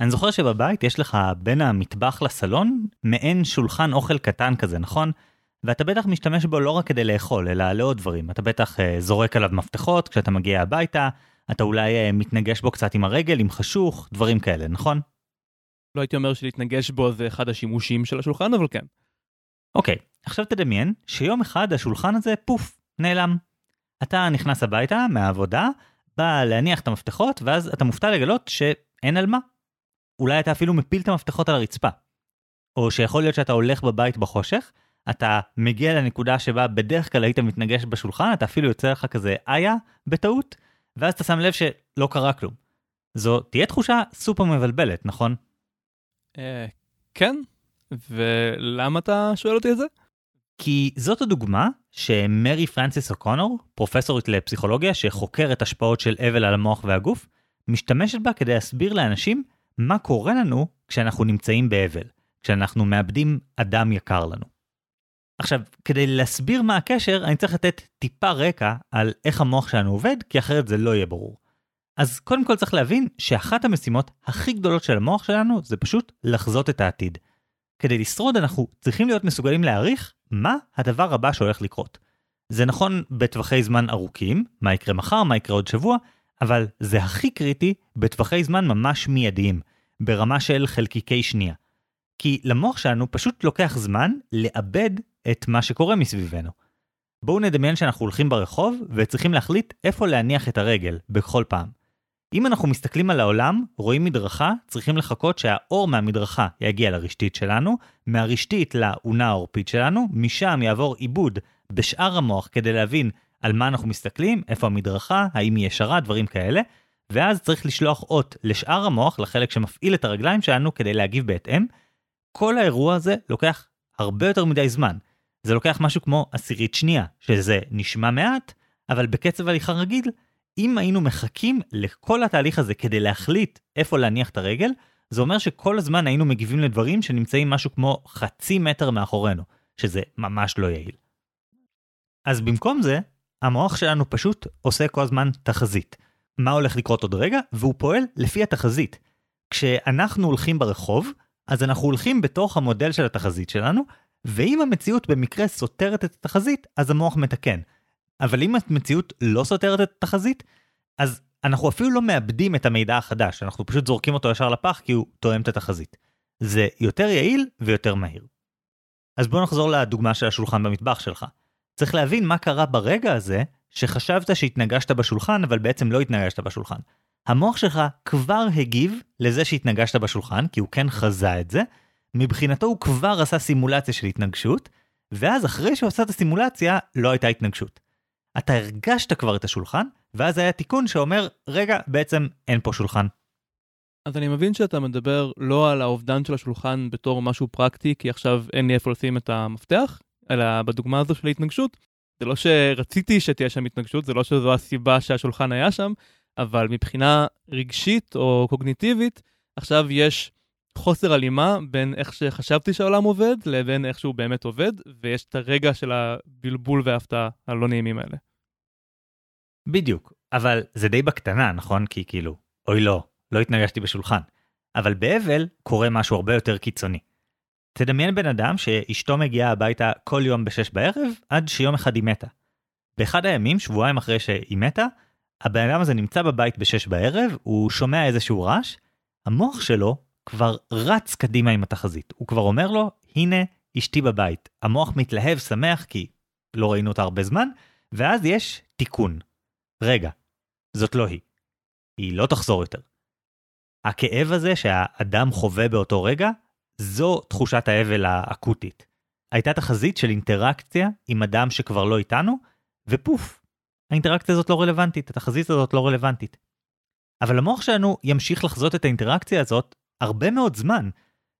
אני זוכר שבבית יש לך בין המטבח לסלון מעין שולחן אוכל קטן כזה, נכון? ואתה בטח משתמש בו לא רק כדי לאכול, אלא לעוד דברים. אתה בטח uh, זורק עליו מפתחות כשאתה מגיע הביתה, אתה אולי uh, מתנגש בו קצת עם הרגל, עם חשוך, דברים כאלה, נכון? לא הייתי אומר שלהתנגש בו זה אחד השימושים של השולחן, אבל כן. אוקיי, עכשיו תדמיין שיום אחד השולחן הזה, פוף, נעלם. אתה נכנס הביתה מהעבודה, בא להניח את המפתחות, ואז אתה מופתע לגלות שאין על מה. אולי אתה אפילו מפיל את המפתחות על הרצפה. או שיכול להיות שאתה הולך בבית בחושך, אתה מגיע לנקודה שבה בדרך כלל היית מתנגש בשולחן, אתה אפילו יוצא לך כזה איה בטעות, ואז אתה שם לב שלא קרה כלום. זו תהיה תחושה סופר מבלבלת, נכון? אה, כן, ולמה אתה שואל אותי את זה? כי זאת הדוגמה שמרי פרנסיס אוקונור, פרופסורית לפסיכולוגיה שחוקרת השפעות של אבל על המוח והגוף, משתמשת בה כדי להסביר לאנשים מה קורה לנו כשאנחנו נמצאים באבל, כשאנחנו מאבדים אדם יקר לנו. עכשיו, כדי להסביר מה הקשר, אני צריך לתת טיפה רקע על איך המוח שלנו עובד, כי אחרת זה לא יהיה ברור. אז קודם כל צריך להבין שאחת המשימות הכי גדולות של המוח שלנו זה פשוט לחזות את העתיד. כדי לשרוד אנחנו צריכים להיות מסוגלים להעריך מה הדבר הבא שהולך לקרות. זה נכון בטווחי זמן ארוכים, מה יקרה מחר, מה יקרה עוד שבוע, אבל זה הכי קריטי בטווחי זמן ממש מיידיים, ברמה של חלקיקי שנייה. כי למוח שלנו פשוט לוקח זמן לאבד את מה שקורה מסביבנו. בואו נדמיין שאנחנו הולכים ברחוב וצריכים להחליט איפה להניח את הרגל בכל פעם. אם אנחנו מסתכלים על העולם, רואים מדרכה, צריכים לחכות שהאור מהמדרכה יגיע לרשתית שלנו, מהרשתית לאונה העורפית שלנו, משם יעבור עיבוד בשאר המוח כדי להבין על מה אנחנו מסתכלים, איפה המדרכה, האם היא ישרה, דברים כאלה, ואז צריך לשלוח אות לשאר המוח, לחלק שמפעיל את הרגליים שלנו כדי להגיב בהתאם. כל האירוע הזה לוקח הרבה יותר מדי זמן. זה לוקח משהו כמו עשירית שנייה, שזה נשמע מעט, אבל בקצב הליכה רגיל, אם היינו מחכים לכל התהליך הזה כדי להחליט איפה להניח את הרגל, זה אומר שכל הזמן היינו מגיבים לדברים שנמצאים משהו כמו חצי מטר מאחורינו, שזה ממש לא יעיל. אז במקום זה, המוח שלנו פשוט עושה כל הזמן תחזית. מה הולך לקרות עוד רגע? והוא פועל לפי התחזית. כשאנחנו הולכים ברחוב, אז אנחנו הולכים בתוך המודל של התחזית שלנו, ואם המציאות במקרה סותרת את התחזית, אז המוח מתקן. אבל אם המציאות לא סותרת את התחזית, אז אנחנו אפילו לא מאבדים את המידע החדש, אנחנו פשוט זורקים אותו ישר לפח כי הוא תואם את התחזית. זה יותר יעיל ויותר מהיר. אז בוא נחזור לדוגמה של השולחן במטבח שלך. צריך להבין מה קרה ברגע הזה שחשבת שהתנגשת בשולחן, אבל בעצם לא התנגשת בשולחן. המוח שלך כבר הגיב לזה שהתנגשת בשולחן, כי הוא כן חזה את זה, מבחינתו הוא כבר עשה סימולציה של התנגשות, ואז אחרי שהוא עשה את הסימולציה, לא הייתה התנגשות. אתה הרגשת כבר את השולחן, ואז היה תיקון שאומר, רגע, בעצם אין פה שולחן. אז אני מבין שאתה מדבר לא על האובדן של השולחן בתור משהו פרקטי, כי עכשיו אין לי איפה לשים את המפתח, אלא בדוגמה הזו של ההתנגשות. זה לא שרציתי שתהיה שם התנגשות, זה לא שזו הסיבה שהשולחן היה שם, אבל מבחינה רגשית או קוגניטיבית, עכשיו יש חוסר הלימה בין איך שחשבתי שהעולם עובד לבין איך שהוא באמת עובד, ויש את הרגע של הבלבול וההפתעה הלא נעימים האלה. בדיוק, אבל זה די בקטנה, נכון? כי כאילו, אוי לא, לא התנגשתי בשולחן. אבל באבל קורה משהו הרבה יותר קיצוני. תדמיין בן אדם שאשתו מגיעה הביתה כל יום בשש בערב, עד שיום אחד היא מתה. באחד הימים, שבועיים אחרי שהיא מתה, הבן אדם הזה נמצא בבית בשש בערב, הוא שומע איזשהו רעש, המוח שלו כבר רץ קדימה עם התחזית. הוא כבר אומר לו, הנה, אשתי בבית. המוח מתלהב, שמח, כי לא ראינו אותה הרבה זמן, ואז יש תיקון. רגע, זאת לא היא. היא לא תחזור יותר. הכאב הזה שהאדם חווה באותו רגע, זו תחושת האבל האקוטית. הייתה תחזית של אינטראקציה עם אדם שכבר לא איתנו, ופוף, האינטראקציה הזאת לא רלוונטית, התחזית הזאת לא רלוונטית. אבל המוח שלנו ימשיך לחזות את האינטראקציה הזאת הרבה מאוד זמן,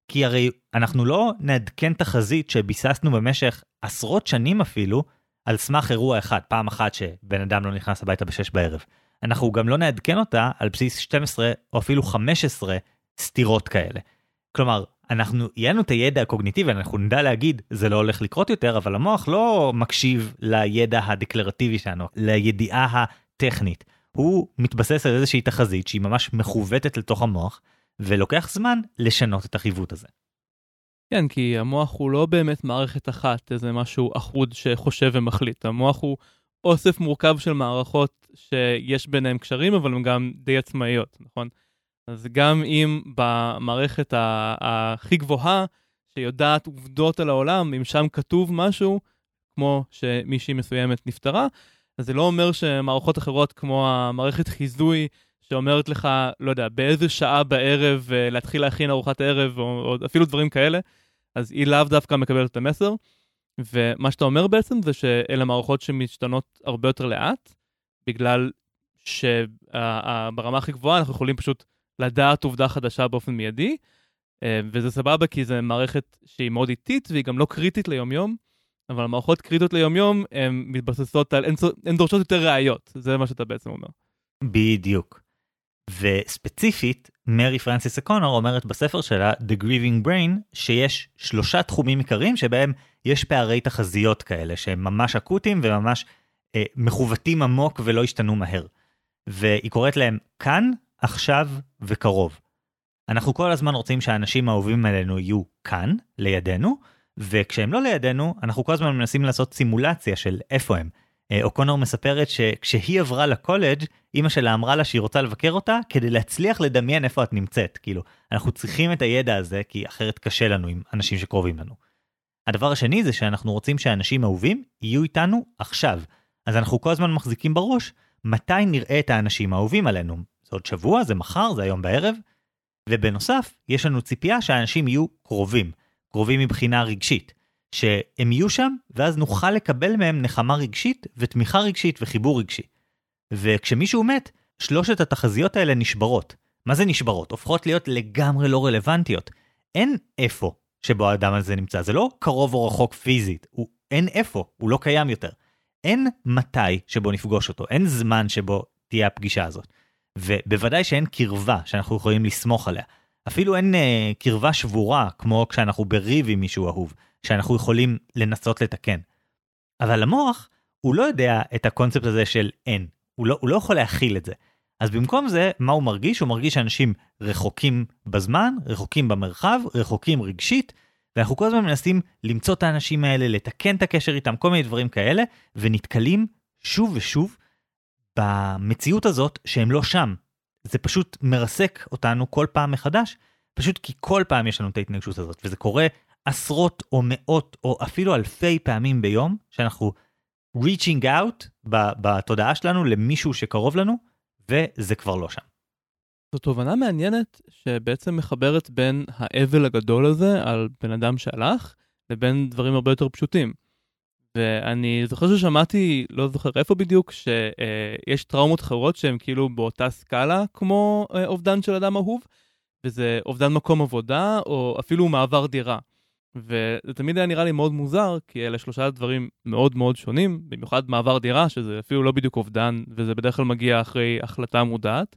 כי הרי אנחנו לא נעדכן תחזית שביססנו במשך עשרות שנים אפילו, על סמך אירוע אחד, פעם אחת שבן אדם לא נכנס הביתה בשש בערב. אנחנו גם לא נעדכן אותה על בסיס 12 או אפילו 15 סתירות כאלה. כלומר, אנחנו, יהיה לנו את הידע הקוגניטיבי, אנחנו נדע להגיד, זה לא הולך לקרות יותר, אבל המוח לא מקשיב לידע הדקלרטיבי שלנו, לידיעה הטכנית. הוא מתבסס על איזושהי תחזית שהיא ממש מכוותת לתוך המוח, ולוקח זמן לשנות את החיווט הזה. כן, כי המוח הוא לא באמת מערכת אחת, איזה משהו אחוד שחושב ומחליט. המוח הוא אוסף מורכב של מערכות שיש ביניהם קשרים, אבל הן גם די עצמאיות, נכון? אז גם אם במערכת הכי גבוהה, שיודעת עובדות על העולם, אם שם כתוב משהו, כמו שמישהי מסוימת נפטרה, אז זה לא אומר שמערכות אחרות, כמו המערכת חיזוי, שאומרת לך, לא יודע, באיזה שעה בערב אה, להתחיל להכין ארוחת ערב, או, או אפילו דברים כאלה, אז היא לאו דווקא מקבלת את המסר. ומה שאתה אומר בעצם זה שאלה מערכות שמשתנות הרבה יותר לאט, בגלל שברמה הכי גבוהה אנחנו יכולים פשוט לדעת עובדה חדשה באופן מיידי, אה, וזה סבבה כי זו מערכת שהיא מאוד איטית והיא גם לא קריטית ליומיום, אבל המערכות קריטיות ליומיום הן מתבססות על, הן דורשות יותר ראיות, זה מה שאתה בעצם אומר. בדיוק. וספציפית, מרי פרנסיס אקונור אומרת בספר שלה, The Grieving Brain, שיש שלושה תחומים עיקריים שבהם יש פערי תחזיות כאלה, שהם ממש אקוטיים וממש אה, מכוותים עמוק ולא השתנו מהר. והיא קוראת להם כאן, עכשיו וקרוב. אנחנו כל הזמן רוצים שהאנשים האהובים עלינו יהיו כאן, לידינו, וכשהם לא לידינו, אנחנו כל הזמן מנסים לעשות סימולציה של איפה הם. אה, אוקונור מספרת שכשהיא עברה לקולג', אימא שלה אמרה לה שהיא רוצה לבקר אותה כדי להצליח לדמיין איפה את נמצאת. כאילו, אנחנו צריכים את הידע הזה, כי אחרת קשה לנו עם אנשים שקרובים לנו. הדבר השני זה שאנחנו רוצים שאנשים אהובים יהיו איתנו עכשיו. אז אנחנו כל הזמן מחזיקים בראש מתי נראה את האנשים האהובים עלינו. זה עוד שבוע, זה מחר, זה היום בערב. ובנוסף, יש לנו ציפייה שהאנשים יהיו קרובים. קרובים מבחינה רגשית. שהם יהיו שם, ואז נוכל לקבל מהם נחמה רגשית ותמיכה רגשית וחיבור רגשי. וכשמישהו מת, שלושת התחזיות האלה נשברות. מה זה נשברות? הופכות להיות לגמרי לא רלוונטיות. אין איפה שבו האדם הזה נמצא, זה לא קרוב או רחוק פיזית, הוא אין איפה, הוא לא קיים יותר. אין מתי שבו נפגוש אותו, אין זמן שבו תהיה הפגישה הזאת. ובוודאי שאין קרבה שאנחנו יכולים לסמוך עליה. אפילו אין אה, קרבה שבורה כמו כשאנחנו בריב עם מישהו אהוב. שאנחנו יכולים לנסות לתקן. אבל המוח, הוא לא יודע את הקונספט הזה של אין, הוא לא, הוא לא יכול להכיל את זה. אז במקום זה, מה הוא מרגיש? הוא מרגיש שאנשים רחוקים בזמן, רחוקים במרחב, רחוקים רגשית, ואנחנו כל הזמן מנסים למצוא את האנשים האלה, לתקן את הקשר איתם, כל מיני דברים כאלה, ונתקלים שוב ושוב במציאות הזאת שהם לא שם. זה פשוט מרסק אותנו כל פעם מחדש, פשוט כי כל פעם יש לנו את ההתנגשות הזאת, וזה קורה עשרות או מאות או אפילו אלפי פעמים ביום, שאנחנו reaching out בתודעה שלנו למישהו שקרוב לנו, וזה כבר לא שם. זו תובנה מעניינת שבעצם מחברת בין האבל הגדול הזה על בן אדם שהלך, לבין דברים הרבה יותר פשוטים. ואני זוכר ששמעתי, לא זוכר איפה בדיוק, שיש טראומות אחרות שהן כאילו באותה סקאלה כמו אה, אובדן של אדם אהוב, וזה אובדן מקום עבודה, או אפילו מעבר דירה. וזה תמיד היה נראה לי מאוד מוזר, כי אלה שלושה דברים מאוד מאוד שונים, במיוחד מעבר דירה, שזה אפילו לא בדיוק אובדן, וזה בדרך כלל מגיע אחרי החלטה מודעת.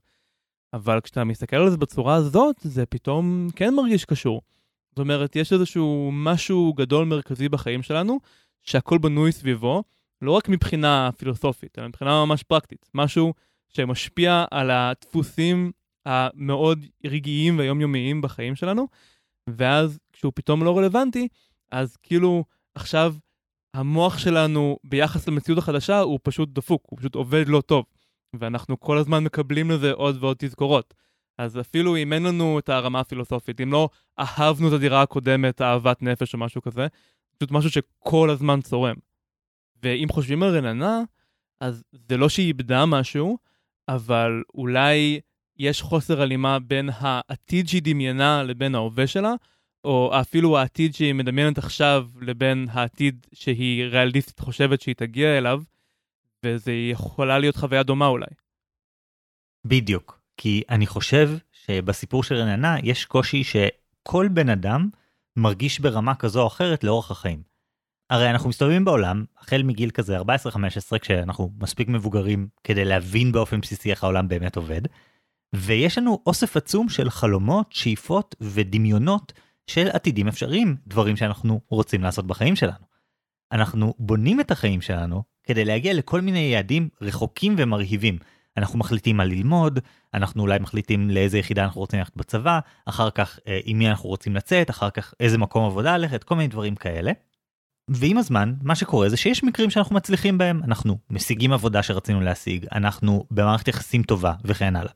אבל כשאתה מסתכל על זה בצורה הזאת, זה פתאום כן מרגיש קשור. זאת אומרת, יש איזשהו משהו גדול מרכזי בחיים שלנו, שהכל בנוי סביבו, לא רק מבחינה פילוסופית, אלא מבחינה ממש פרקטית. משהו שמשפיע על הדפוסים המאוד רגעיים ויומיומיים בחיים שלנו, ואז כשהוא פתאום לא רלוונטי, אז כאילו עכשיו המוח שלנו ביחס למציאות החדשה הוא פשוט דפוק, הוא פשוט עובד לא טוב. ואנחנו כל הזמן מקבלים לזה עוד ועוד תזכורות. אז אפילו אם אין לנו את הרמה הפילוסופית, אם לא אהבנו את הדירה הקודמת, אהבת נפש או משהו כזה, פשוט משהו שכל הזמן צורם. ואם חושבים על רננה, אז זה לא שהיא איבדה משהו, אבל אולי יש חוסר הלימה בין העתיד שהיא דמיינה לבין ההווה שלה, או אפילו העתיד שהיא מדמיינת עכשיו לבין העתיד שהיא ריאליסטית חושבת שהיא תגיע אליו, וזה יכולה להיות חוויה דומה אולי. בדיוק, כי אני חושב שבסיפור של רננה יש קושי שכל בן אדם מרגיש ברמה כזו או אחרת לאורך החיים. הרי אנחנו מסתובבים בעולם החל מגיל כזה 14-15 כשאנחנו מספיק מבוגרים כדי להבין באופן בסיסי איך העולם באמת עובד. ויש לנו אוסף עצום של חלומות, שאיפות ודמיונות של עתידים אפשריים, דברים שאנחנו רוצים לעשות בחיים שלנו. אנחנו בונים את החיים שלנו כדי להגיע לכל מיני יעדים רחוקים ומרהיבים. אנחנו מחליטים מה ללמוד, אנחנו אולי מחליטים לאיזה יחידה אנחנו רוצים ללכת בצבא, אחר כך אה, עם מי אנחנו רוצים לצאת, אחר כך איזה מקום עבודה ללכת, כל מיני דברים כאלה. ועם הזמן, מה שקורה זה שיש מקרים שאנחנו מצליחים בהם, אנחנו משיגים עבודה שרצינו להשיג, אנחנו במערכת יחסים טובה וכן הלאה.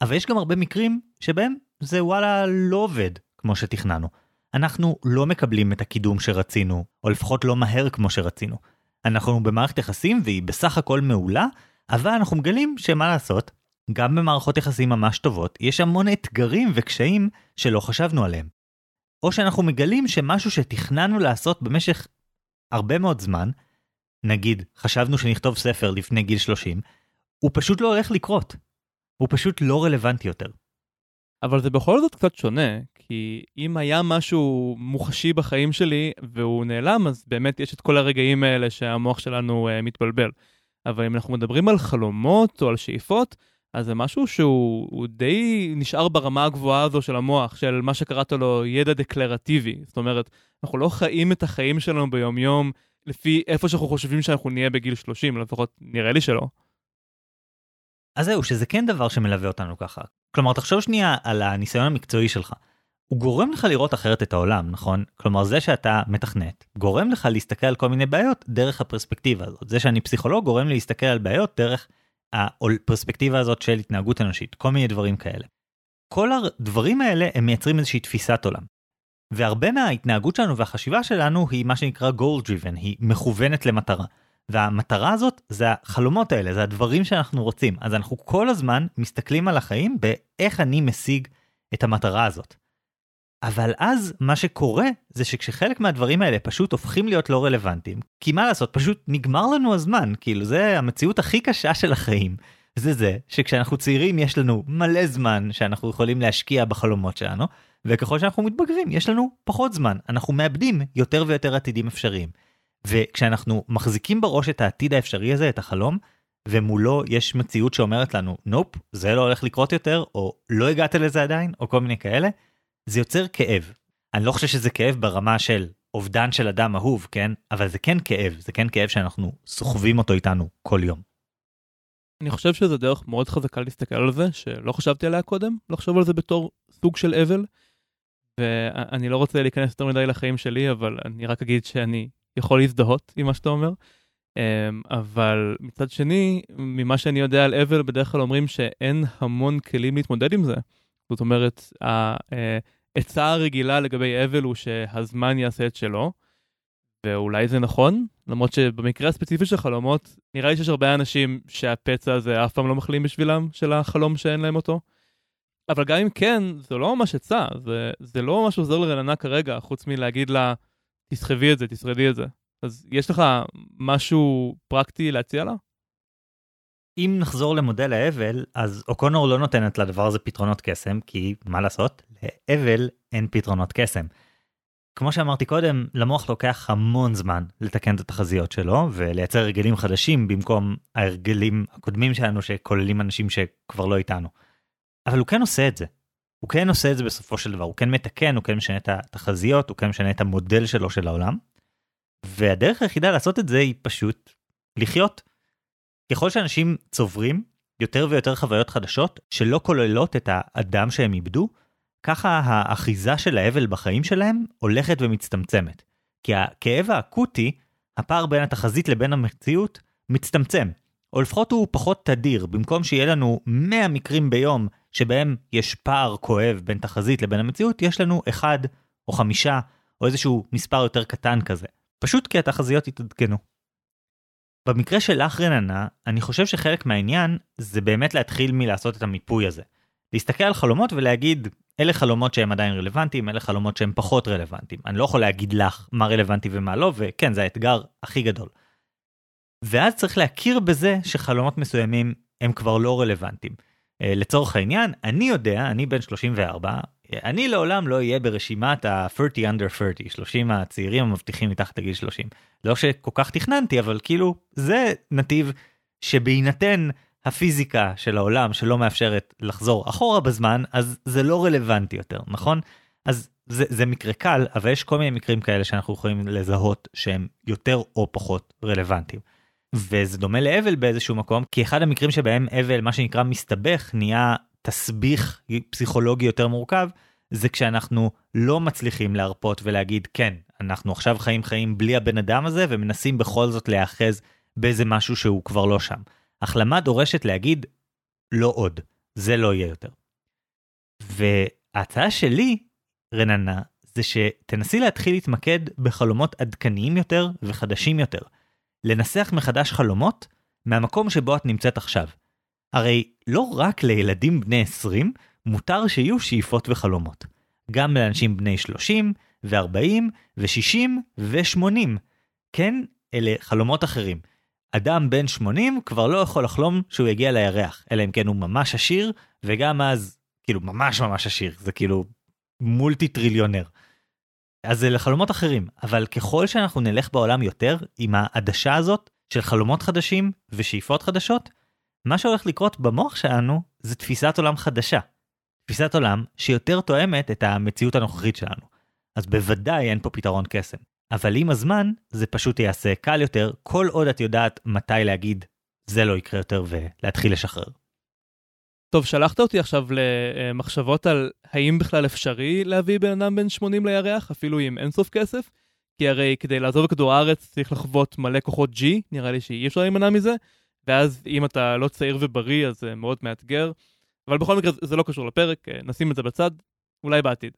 אבל יש גם הרבה מקרים שבהם זה וואלה לא עובד כמו שתכננו. אנחנו לא מקבלים את הקידום שרצינו, או לפחות לא מהר כמו שרצינו. אנחנו במערכת יחסים והיא בסך הכל מעולה, אבל אנחנו מגלים שמה לעשות, גם במערכות יחסים ממש טובות, יש המון אתגרים וקשיים שלא חשבנו עליהם. או שאנחנו מגלים שמשהו שתכננו לעשות במשך הרבה מאוד זמן, נגיד חשבנו שנכתוב ספר לפני גיל 30, הוא פשוט לא הולך לקרות. הוא פשוט לא רלוונטי יותר. אבל זה בכל זאת קצת שונה, כי אם היה משהו מוחשי בחיים שלי והוא נעלם, אז באמת יש את כל הרגעים האלה שהמוח שלנו uh, מתבלבל. אבל אם אנחנו מדברים על חלומות או על שאיפות, אז זה משהו שהוא די נשאר ברמה הגבוהה הזו של המוח, של מה שקראת לו ידע דקלרטיבי. זאת אומרת, אנחנו לא חיים את החיים שלנו ביום-יום לפי איפה שאנחנו חושבים שאנחנו נהיה בגיל 30, לפחות נראה לי שלא. אז זהו, שזה כן דבר שמלווה אותנו ככה. כלומר, תחשוב שנייה על הניסיון המקצועי שלך. הוא גורם לך לראות אחרת את העולם, נכון? כלומר, זה שאתה מתכנת, גורם לך להסתכל על כל מיני בעיות דרך הפרספקטיבה הזאת. זה שאני פסיכולוג גורם לי להסתכל על בעיות דרך הפרספקטיבה הזאת של התנהגות אנושית, כל מיני דברים כאלה. כל הדברים האלה הם מייצרים איזושהי תפיסת עולם. והרבה מההתנהגות שלנו והחשיבה שלנו היא מה שנקרא goal driven, היא מכוונת למטרה. והמטרה הזאת זה החלומות האלה, זה הדברים שאנחנו רוצים. אז אנחנו כל הזמן מסתכלים על החיים באיך אני משיג את המטרה הזאת. אבל אז מה שקורה זה שכשחלק מהדברים האלה פשוט הופכים להיות לא רלוונטיים, כי מה לעשות, פשוט נגמר לנו הזמן, כאילו זה המציאות הכי קשה של החיים. זה זה שכשאנחנו צעירים יש לנו מלא זמן שאנחנו יכולים להשקיע בחלומות שלנו, וככל שאנחנו מתבגרים יש לנו פחות זמן, אנחנו מאבדים יותר ויותר עתידים אפשריים. וכשאנחנו מחזיקים בראש את העתיד האפשרי הזה, את החלום, ומולו יש מציאות שאומרת לנו, נופ, זה לא הולך לקרות יותר, או לא הגעת לזה עדיין, או כל מיני כאלה, זה יוצר כאב. אני לא חושב שזה כאב ברמה של אובדן של אדם אהוב, כן? אבל זה כן כאב, זה כן כאב שאנחנו סוחבים אותו איתנו כל יום. אני חושב שזו דרך מאוד חזקה להסתכל על זה, שלא חשבתי עליה קודם, לחשוב על זה בתור סוג של אבל. ואני לא רוצה להיכנס יותר מדי לחיים שלי, אבל אני רק אגיד שאני יכול להזדהות עם מה שאתה אומר. אמ, אבל מצד שני, ממה שאני יודע על אבל, בדרך כלל אומרים שאין המון כלים להתמודד עם זה. זאת אומרת, העצה הרגילה לגבי אבל הוא שהזמן יעשה את שלו, ואולי זה נכון, למרות שבמקרה הספציפי של חלומות, נראה לי שיש הרבה אנשים שהפצע הזה אף פעם לא מחלים בשבילם, של החלום שאין להם אותו. אבל גם אם כן, זה לא ממש עצה, זה, זה לא ממש עוזר לרננה כרגע, חוץ מלהגיד לה, תסחבי את זה, תשרדי את זה. אז יש לך משהו פרקטי להציע לה? אם נחזור למודל האבל, אז אוקונור לא נותנת לדבר הזה פתרונות קסם, כי מה לעשות? לאבל אין פתרונות קסם. כמו שאמרתי קודם, למוח לוקח המון זמן לתקן את התחזיות שלו ולייצר הרגלים חדשים במקום ההרגלים הקודמים שלנו שכוללים אנשים שכבר לא איתנו. אבל הוא כן עושה את זה. הוא כן עושה את זה בסופו של דבר, הוא כן מתקן, הוא כן משנה את התחזיות, הוא כן משנה את המודל שלו של העולם. והדרך היחידה לעשות את זה היא פשוט לחיות. ככל שאנשים צוברים יותר ויותר חוויות חדשות שלא כוללות את האדם שהם איבדו, ככה האחיזה של האבל בחיים שלהם הולכת ומצטמצמת. כי הכאב האקוטי, הפער בין התחזית לבין המציאות, מצטמצם. או לפחות הוא פחות תדיר, במקום שיהיה לנו 100 מקרים ביום שבהם יש פער כואב בין תחזית לבין המציאות, יש לנו אחד או חמישה או איזשהו מספר יותר קטן כזה. פשוט כי התחזיות התעדכנו. במקרה של לך רננה, אני חושב שחלק מהעניין זה באמת להתחיל מלעשות את המיפוי הזה. להסתכל על חלומות ולהגיד, אלה חלומות שהם עדיין רלוונטיים, אלה חלומות שהם פחות רלוונטיים. אני לא יכול להגיד לך מה רלוונטי ומה לא, וכן, זה האתגר הכי גדול. ואז צריך להכיר בזה שחלומות מסוימים הם כבר לא רלוונטיים. אה, לצורך העניין, אני יודע, אני בן 34, אני לעולם לא אהיה ברשימת ה-30 under 30, 30 הצעירים המבטיחים מתחת לגיל 30. לא שכל כך תכננתי, אבל כאילו, זה נתיב שבהינתן הפיזיקה של העולם שלא מאפשרת לחזור אחורה בזמן, אז זה לא רלוונטי יותר, נכון? אז זה, זה מקרה קל, אבל יש כל מיני מקרים כאלה שאנחנו יכולים לזהות שהם יותר או פחות רלוונטיים. וזה דומה לאבל באיזשהו מקום, כי אחד המקרים שבהם אבל, מה שנקרא מסתבך, נהיה תסביך פסיכולוגי יותר מורכב, זה כשאנחנו לא מצליחים להרפות ולהגיד, כן, אנחנו עכשיו חיים חיים בלי הבן אדם הזה, ומנסים בכל זאת להיאחז באיזה משהו שהוא כבר לא שם. החלמה דורשת להגיד, לא עוד, זה לא יהיה יותר. וההצעה שלי, רננה, זה שתנסי להתחיל להתמקד בחלומות עדכניים יותר וחדשים יותר. לנסח מחדש חלומות מהמקום שבו את נמצאת עכשיו. הרי לא רק לילדים בני 20 מותר שיהיו שאיפות וחלומות. גם לאנשים בני 30 ו-40 ו-60 ו-80. כן, אלה חלומות אחרים. אדם בן 80 כבר לא יכול לחלום שהוא יגיע לירח, אלא אם כן הוא ממש עשיר, וגם אז, כאילו ממש ממש עשיר, זה כאילו מולטי טריליונר. אז זה לחלומות אחרים, אבל ככל שאנחנו נלך בעולם יותר עם העדשה הזאת של חלומות חדשים ושאיפות חדשות, מה שהולך לקרות במוח שלנו זה תפיסת עולם חדשה. תפיסת עולם שיותר תואמת את המציאות הנוכחית שלנו. אז בוודאי אין פה פתרון קסם. אבל עם הזמן זה פשוט יעשה קל יותר כל עוד את יודעת מתי להגיד זה לא יקרה יותר ולהתחיל לשחרר. טוב, שלחת אותי עכשיו למחשבות על האם בכלל אפשרי להביא בן אדם בן 80 לירח, אפילו עם אינסוף כסף, כי הרי כדי לעזוב את כדור הארץ צריך לחוות מלא כוחות G, נראה לי שאי אפשר להימנע מזה, ואז אם אתה לא צעיר ובריא אז זה מאוד מאתגר, אבל בכל מקרה זה לא קשור לפרק, נשים את זה בצד, אולי בעתיד.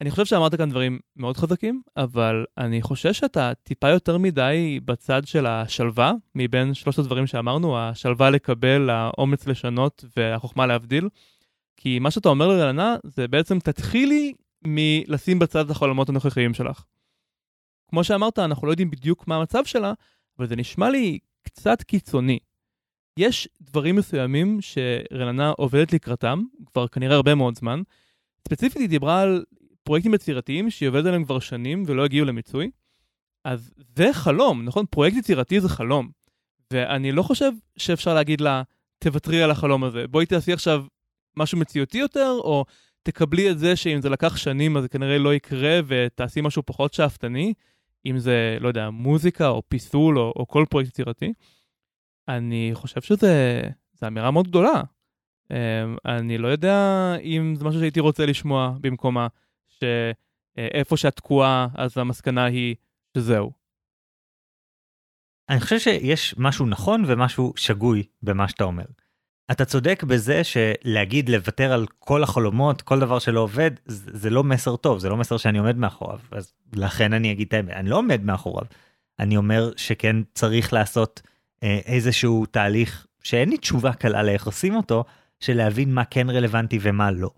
אני חושב שאמרת כאן דברים מאוד חזקים, אבל אני חושש שאתה טיפה יותר מדי בצד של השלווה, מבין שלושת הדברים שאמרנו, השלווה לקבל, האומץ לשנות והחוכמה להבדיל. כי מה שאתה אומר לרעננה זה בעצם תתחילי מלשים בצד את החלומות הנוכחיים שלך. כמו שאמרת, אנחנו לא יודעים בדיוק מה המצב שלה, אבל זה נשמע לי קצת קיצוני. יש דברים מסוימים שרננה עובדת לקראתם, כבר כנראה הרבה מאוד זמן. ספציפית היא דיברה על פרויקטים יצירתיים שהיא עובדת עליהם כבר שנים ולא הגיעו למיצוי. אז זה חלום, נכון? פרויקט יצירתי זה חלום. ואני לא חושב שאפשר להגיד לה, תוותרי על החלום הזה. בואי תעשי עכשיו משהו מציאותי יותר, או תקבלי את זה שאם זה לקח שנים אז זה כנראה לא יקרה ותעשי משהו פחות שאפתני, אם זה, לא יודע, מוזיקה או פיסול או, או כל פרויקט יצירתי. אני חושב שזה אמירה מאוד גדולה. אמ, אני לא יודע אם זה משהו שהייתי רוצה לשמוע במקומה. שאיפה שאת תקועה, אז המסקנה היא שזהו. אני חושב שיש משהו נכון ומשהו שגוי במה שאתה אומר. אתה צודק בזה שלהגיד לוותר על כל החלומות, כל דבר שלא עובד, זה, זה לא מסר טוב, זה לא מסר שאני עומד מאחוריו, אז לכן אני אגיד את האמת, אני לא עומד מאחוריו. אני אומר שכן צריך לעשות אה, איזשהו תהליך שאין לי תשובה קלה לאיך עושים אותו, של להבין מה כן רלוונטי ומה לא.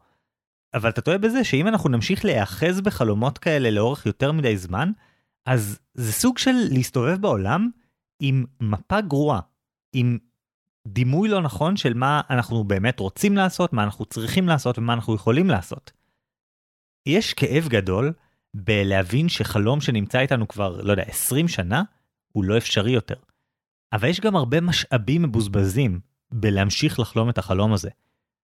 אבל אתה טועה בזה שאם אנחנו נמשיך להיאחז בחלומות כאלה לאורך יותר מדי זמן, אז זה סוג של להסתובב בעולם עם מפה גרועה, עם דימוי לא נכון של מה אנחנו באמת רוצים לעשות, מה אנחנו צריכים לעשות ומה אנחנו יכולים לעשות. יש כאב גדול בלהבין שחלום שנמצא איתנו כבר, לא יודע, 20 שנה, הוא לא אפשרי יותר. אבל יש גם הרבה משאבים מבוזבזים בלהמשיך לחלום את החלום הזה.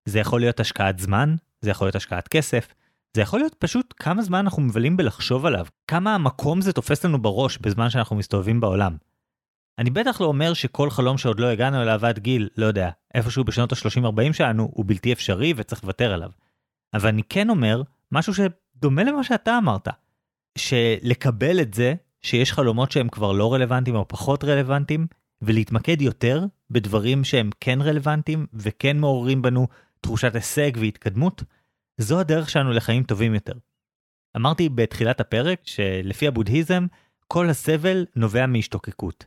זה יכול להיות השקעת זמן, זה יכול להיות השקעת כסף, זה יכול להיות פשוט כמה זמן אנחנו מבלים בלחשוב עליו, כמה המקום זה תופס לנו בראש בזמן שאנחנו מסתובבים בעולם. אני בטח לא אומר שכל חלום שעוד לא הגענו אליו עד גיל, לא יודע, איפשהו בשנות ה-30-40 שלנו, הוא בלתי אפשרי וצריך לוותר עליו. אבל אני כן אומר משהו שדומה למה שאתה אמרת, שלקבל את זה שיש חלומות שהם כבר לא רלוונטיים או פחות רלוונטיים, ולהתמקד יותר בדברים שהם כן רלוונטיים וכן מעוררים בנו תחושת הישג והתקדמות, זו הדרך שלנו לחיים טובים יותר. אמרתי בתחילת הפרק שלפי הבודהיזם, כל הסבל נובע מהשתוקקות.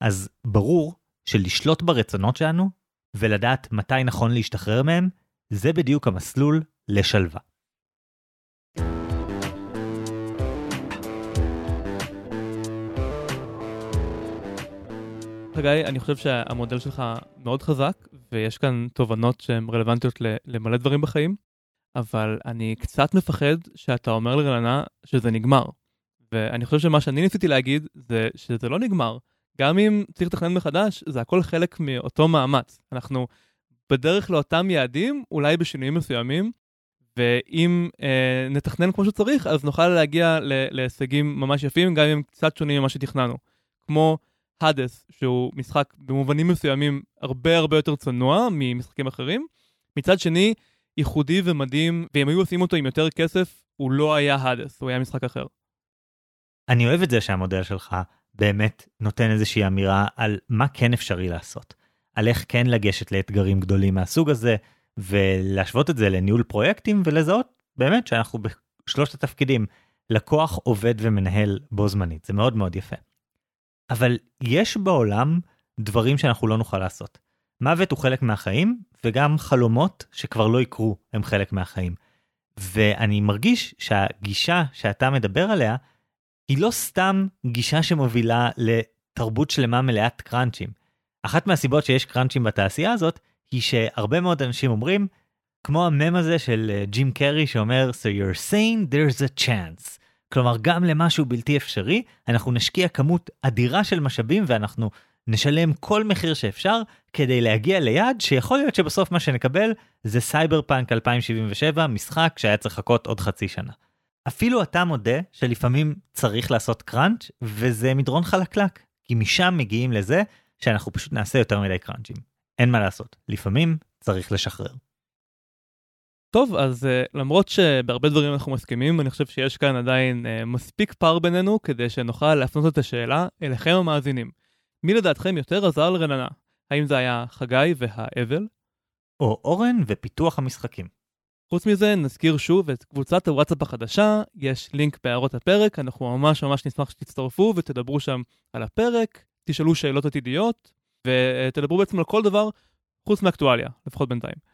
אז ברור שלשלוט ברצונות שלנו ולדעת מתי נכון להשתחרר מהם, זה בדיוק המסלול לשלווה. חגי, אני חושב שהמודל שלך מאוד חזק, ויש כאן תובנות שהן רלוונטיות למלא דברים בחיים, אבל אני קצת מפחד שאתה אומר לרננה שזה נגמר. ואני חושב שמה שאני ניסיתי להגיד זה שזה לא נגמר. גם אם צריך לתכנן מחדש, זה הכל חלק מאותו מאמץ. אנחנו בדרך לאותם יעדים, אולי בשינויים מסוימים, ואם אה, נתכנן כמו שצריך, אז נוכל להגיע להישגים ממש יפים, גם אם הם קצת שונים ממה שתכננו. כמו האדס, שהוא משחק במובנים מסוימים הרבה הרבה יותר צנוע ממשחקים אחרים. מצד שני, ייחודי ומדהים, ואם היו עושים אותו עם יותר כסף, הוא לא היה האדס, הוא היה משחק אחר. אני אוהב את זה שהמודל שלך באמת נותן איזושהי אמירה על מה כן אפשרי לעשות. על איך כן לגשת לאתגרים גדולים מהסוג הזה, ולהשוות את זה לניהול פרויקטים ולזהות באמת שאנחנו בשלושת התפקידים, לקוח, עובד ומנהל בו זמנית. זה מאוד מאוד יפה. אבל יש בעולם דברים שאנחנו לא נוכל לעשות. מוות הוא חלק מהחיים, וגם חלומות שכבר לא יקרו הם חלק מהחיים. ואני מרגיש שהגישה שאתה מדבר עליה, היא לא סתם גישה שמובילה לתרבות שלמה מלאת קראנצ'ים. אחת מהסיבות שיש קראנצ'ים בתעשייה הזאת, היא שהרבה מאוד אנשים אומרים, כמו המם הזה של אה, ג'ים קרי שאומר, So you're saying there's a chance. כלומר, גם למשהו בלתי אפשרי, אנחנו נשקיע כמות אדירה של משאבים ואנחנו נשלם כל מחיר שאפשר כדי להגיע ליעד שיכול להיות שבסוף מה שנקבל זה סייבר פאנק 2077, משחק שהיה צריך לחכות עוד חצי שנה. אפילו אתה מודה שלפעמים צריך לעשות קראנץ' וזה מדרון חלקלק, כי משם מגיעים לזה שאנחנו פשוט נעשה יותר מדי קראנצ'ים. אין מה לעשות, לפעמים צריך לשחרר. טוב, אז uh, למרות שבהרבה דברים אנחנו מסכימים, אני חושב שיש כאן עדיין uh, מספיק פער בינינו כדי שנוכל להפנות את השאלה אליכם המאזינים. מי לדעתכם יותר עזר לרננה? האם זה היה חגי והאבל? או אורן ופיתוח המשחקים. חוץ מזה, נזכיר שוב את קבוצת הוואטסאפ החדשה, יש לינק בהערות הפרק, אנחנו ממש ממש נשמח שתצטרפו ותדברו שם על הפרק, תשאלו שאלות עתידיות, ותדברו בעצם על כל דבר חוץ מאקטואליה, לפחות בינתיים.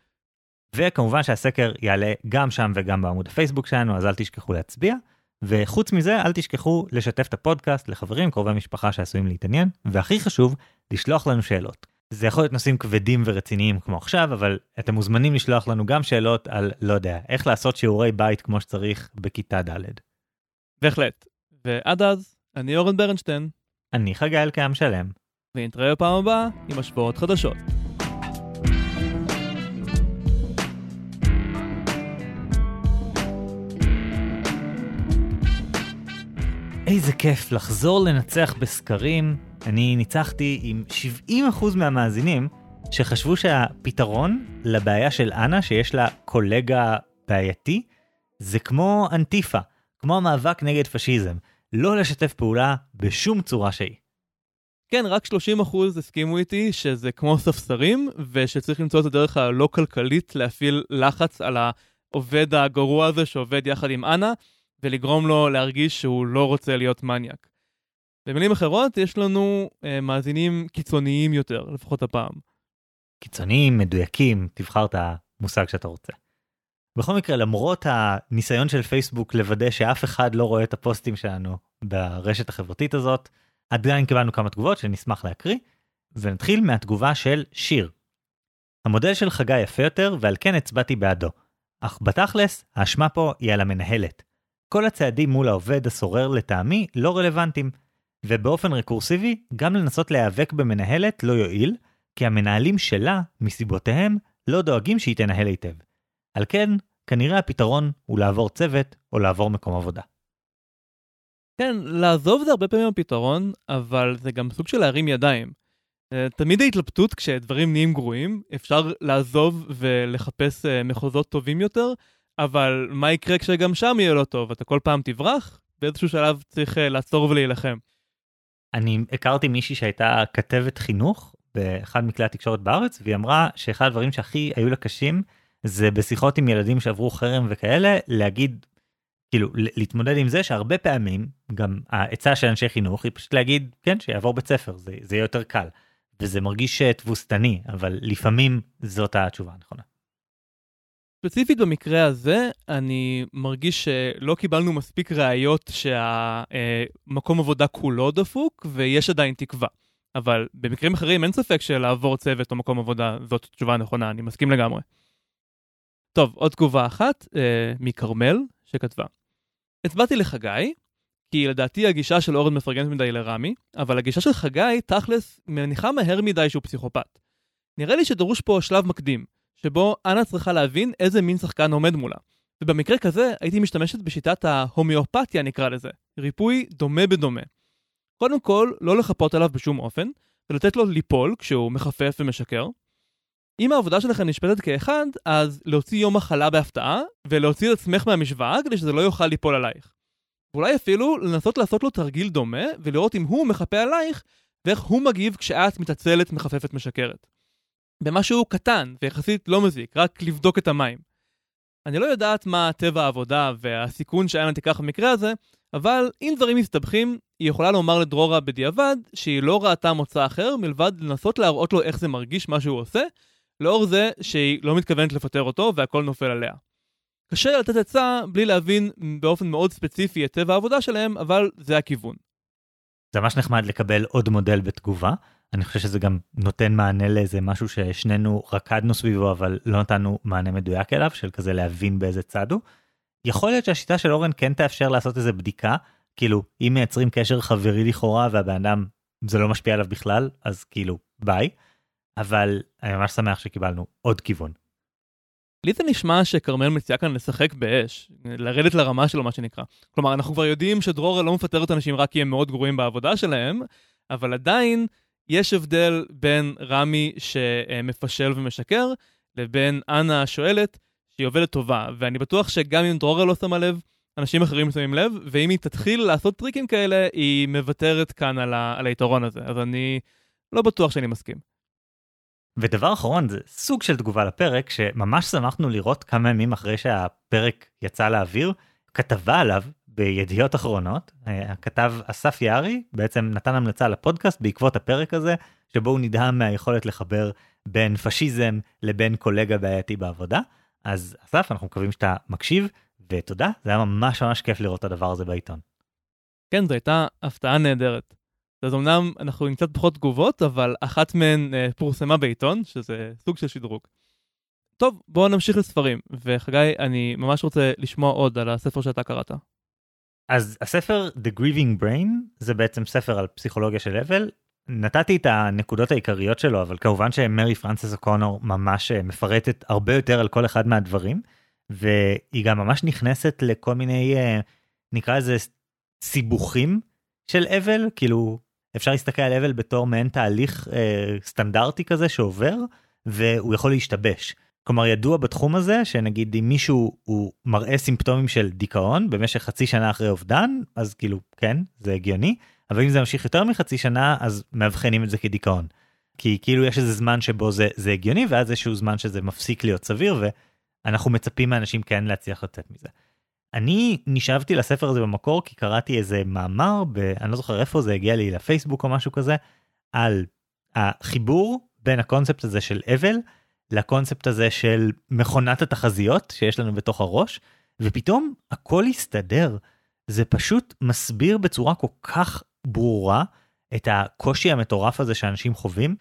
וכמובן שהסקר יעלה גם שם וגם בעמוד הפייסבוק שלנו, אז אל תשכחו להצביע. וחוץ מזה, אל תשכחו לשתף את הפודקאסט לחברים, קרובי משפחה שעשויים להתעניין, והכי חשוב, לשלוח לנו שאלות. זה יכול להיות נושאים כבדים ורציניים כמו עכשיו, אבל אתם מוזמנים לשלוח לנו גם שאלות על, לא יודע, איך לעשות שיעורי בית כמו שצריך בכיתה ד'. בהחלט. ועד אז, אני אורן ברנשטיין. אני חגי אלקיים שלם. ונתראה בפעם הבאה עם השוואות חדשות. איזה כיף לחזור לנצח בסקרים. אני ניצחתי עם 70% מהמאזינים שחשבו שהפתרון לבעיה של אנה, שיש לה קולגה בעייתי, זה כמו אנטיפה, כמו המאבק נגד פשיזם. לא לשתף פעולה בשום צורה שהיא. כן, רק 30% הסכימו איתי שזה כמו ספסרים, ושצריך למצוא את הדרך הלא כלכלית להפעיל לחץ על העובד הגרוע הזה שעובד יחד עם אנה, ולגרום לו להרגיש שהוא לא רוצה להיות מניאק. במילים אחרות, יש לנו אה, מאזינים קיצוניים יותר, לפחות הפעם. קיצוניים, מדויקים, תבחר את המושג שאתה רוצה. בכל מקרה, למרות הניסיון של פייסבוק לוודא שאף אחד לא רואה את הפוסטים שלנו ברשת החברתית הזאת, עדיין קיבלנו כמה תגובות שנשמח להקריא, ונתחיל מהתגובה של שיר. המודל של חגי יפה יותר, ועל כן הצבעתי בעדו. אך בתכלס, האשמה פה היא על המנהלת. כל הצעדים מול העובד הסורר לטעמי לא רלוונטיים, ובאופן רקורסיבי, גם לנסות להיאבק במנהלת לא יועיל, כי המנהלים שלה, מסיבותיהם, לא דואגים שהיא תנהל היטב. על כן, כנראה הפתרון הוא לעבור צוות או לעבור מקום עבודה. כן, לעזוב זה הרבה פעמים הפתרון, אבל זה גם סוג של להרים ידיים. אה, תמיד ההתלבטות כשדברים נהיים גרועים, אפשר לעזוב ולחפש אה, מחוזות טובים יותר, אבל מה יקרה כשגם שם יהיה לא טוב? אתה כל פעם תברח? באיזשהו שלב צריך אה, לעצור ולהילחם. אני הכרתי מישהי שהייתה כתבת חינוך באחד מכלי התקשורת בארץ, והיא אמרה שאחד הדברים שהכי היו לה קשים זה בשיחות עם ילדים שעברו חרם וכאלה, להגיד, כאילו, להתמודד עם זה שהרבה פעמים, גם העצה של אנשי חינוך היא פשוט להגיד, כן, שיעבור בית ספר, זה, זה יהיה יותר קל. וזה מרגיש תבוסתני, אבל לפעמים זאת התשובה הנכונה. ספציפית במקרה הזה, אני מרגיש שלא קיבלנו מספיק ראיות שהמקום עבודה כולו דפוק, ויש עדיין תקווה. אבל במקרים אחרים אין ספק שלעבור צוות או מקום עבודה זאת תשובה נכונה, אני מסכים לגמרי. טוב, עוד תגובה אחת אה, מכרמל, שכתבה: הצבעתי לחגי, כי לדעתי הגישה של אורן מפרגנת מדי לרמי, אבל הגישה של חגי, תכלס, מניחה מהר מדי שהוא פסיכופת. נראה לי שדרוש פה שלב מקדים, שבו אנה צריכה להבין איזה מין שחקן עומד מולה. ובמקרה כזה הייתי משתמשת בשיטת ההומיאופתיה נקרא לזה, ריפוי דומה בדומה. קודם כל, לא לחפות עליו בשום אופן, ולתת לו ליפול כשהוא מחפף ומשקר. אם העבודה שלכם נשפטת כאחד, אז להוציא יום מחלה בהפתעה, ולהוציא את עצמך מהמשוואה כדי שזה לא יוכל ליפול עלייך. ואולי אפילו לנסות לעשות לו תרגיל דומה, ולראות אם הוא מחפה עלייך, ואיך הוא מגיב כשאת מתעצלת, מחפפת, משקרת. במשהו קטן ויחסית לא מזיק, רק לבדוק את המים. אני לא יודעת מה טבע העבודה והסיכון שאנה תיקח במקרה הזה, אבל אם דברים מסתבכים, היא יכולה לומר לדרורה בדיעבד שהיא לא ראתה מוצא אחר מלבד לנסות להראות לו איך זה מרגיש מה שהוא עושה, לאור זה שהיא לא מתכוונת לפטר אותו והכל נופל עליה. קשה לתת עצה בלי להבין באופן מאוד ספציפי את טבע העבודה שלהם, אבל זה הכיוון. זה ממש נחמד לקבל עוד מודל בתגובה. אני חושב שזה גם נותן מענה לאיזה משהו ששנינו רקדנו סביבו, אבל לא נתנו מענה מדויק אליו, של כזה להבין באיזה צד הוא. יכול להיות שהשיטה של אורן כן תאפשר לעשות איזה בדיקה, כאילו, אם מייצרים קשר חברי לכאורה והבן אדם, זה לא משפיע עליו בכלל, אז כאילו, ביי. אבל אני ממש שמח שקיבלנו עוד כיוון. לי זה נשמע שכרמל מציעה כאן לשחק באש, לרדת לרמה שלו מה שנקרא. כלומר, אנחנו כבר יודעים שדרורה לא מפטרת אנשים רק כי הם מאוד גרועים בעבודה שלהם, אבל עדיין יש הבדל בין רמי שמפשל ומשקר, לבין אנה השואלת שהיא עובדת טובה. ואני בטוח שגם אם דרורה לא שמה לב, אנשים אחרים שמים לב, ואם היא תתחיל לעשות טריקים כאלה, היא מוותרת כאן על, ה- על היתרון הזה. אז אני לא בטוח שאני מסכים. ודבר אחרון, זה סוג של תגובה לפרק, שממש שמחנו לראות כמה ימים אחרי שהפרק יצא לאוויר, כתבה עליו בידיעות אחרונות, הכתב אסף יערי בעצם נתן המלצה לפודקאסט בעקבות הפרק הזה, שבו הוא נדהם מהיכולת לחבר בין פשיזם לבין קולגה בעייתי בעבודה. אז אסף, אנחנו מקווים שאתה מקשיב, ותודה, זה היה ממש ממש כיף לראות את הדבר הזה בעיתון. כן, זו הייתה הפתעה נהדרת. אז אמנם אנחנו עם קצת פחות תגובות, אבל אחת מהן אה, פורסמה בעיתון, שזה סוג של שדרוג. טוב, בואו נמשיך לספרים, וחגי, אני ממש רוצה לשמוע עוד על הספר שאתה קראת. אז הספר The Grieving Brain זה בעצם ספר על פסיכולוגיה של אבל. נתתי את הנקודות העיקריות שלו, אבל כמובן שמרי פרנסס אוקונור ממש אה, מפרטת הרבה יותר על כל אחד מהדברים, והיא גם ממש נכנסת לכל מיני, אה, נקרא לזה סיבוכים של אבל, כאילו אפשר להסתכל על אבל בתור מעין תהליך אה, סטנדרטי כזה שעובר, והוא יכול להשתבש. כלומר ידוע בתחום הזה שנגיד אם מישהו הוא מראה סימפטומים של דיכאון במשך חצי שנה אחרי אובדן אז כאילו כן זה הגיוני אבל אם זה ממשיך יותר מחצי שנה אז מאבחנים את זה כדיכאון. כי כאילו יש איזה זמן שבו זה זה הגיוני ואז איזשהו זמן שזה מפסיק להיות סביר ואנחנו מצפים מאנשים כן להצליח לצאת מזה. אני נשאבתי לספר הזה במקור כי קראתי איזה מאמר ב... אני לא זוכר איפה זה הגיע לי לפייסבוק או משהו כזה על החיבור בין הקונספט הזה של אבל לקונספט הזה של מכונת התחזיות שיש לנו בתוך הראש, ופתאום הכל הסתדר. זה פשוט מסביר בצורה כל כך ברורה את הקושי המטורף הזה שאנשים חווים,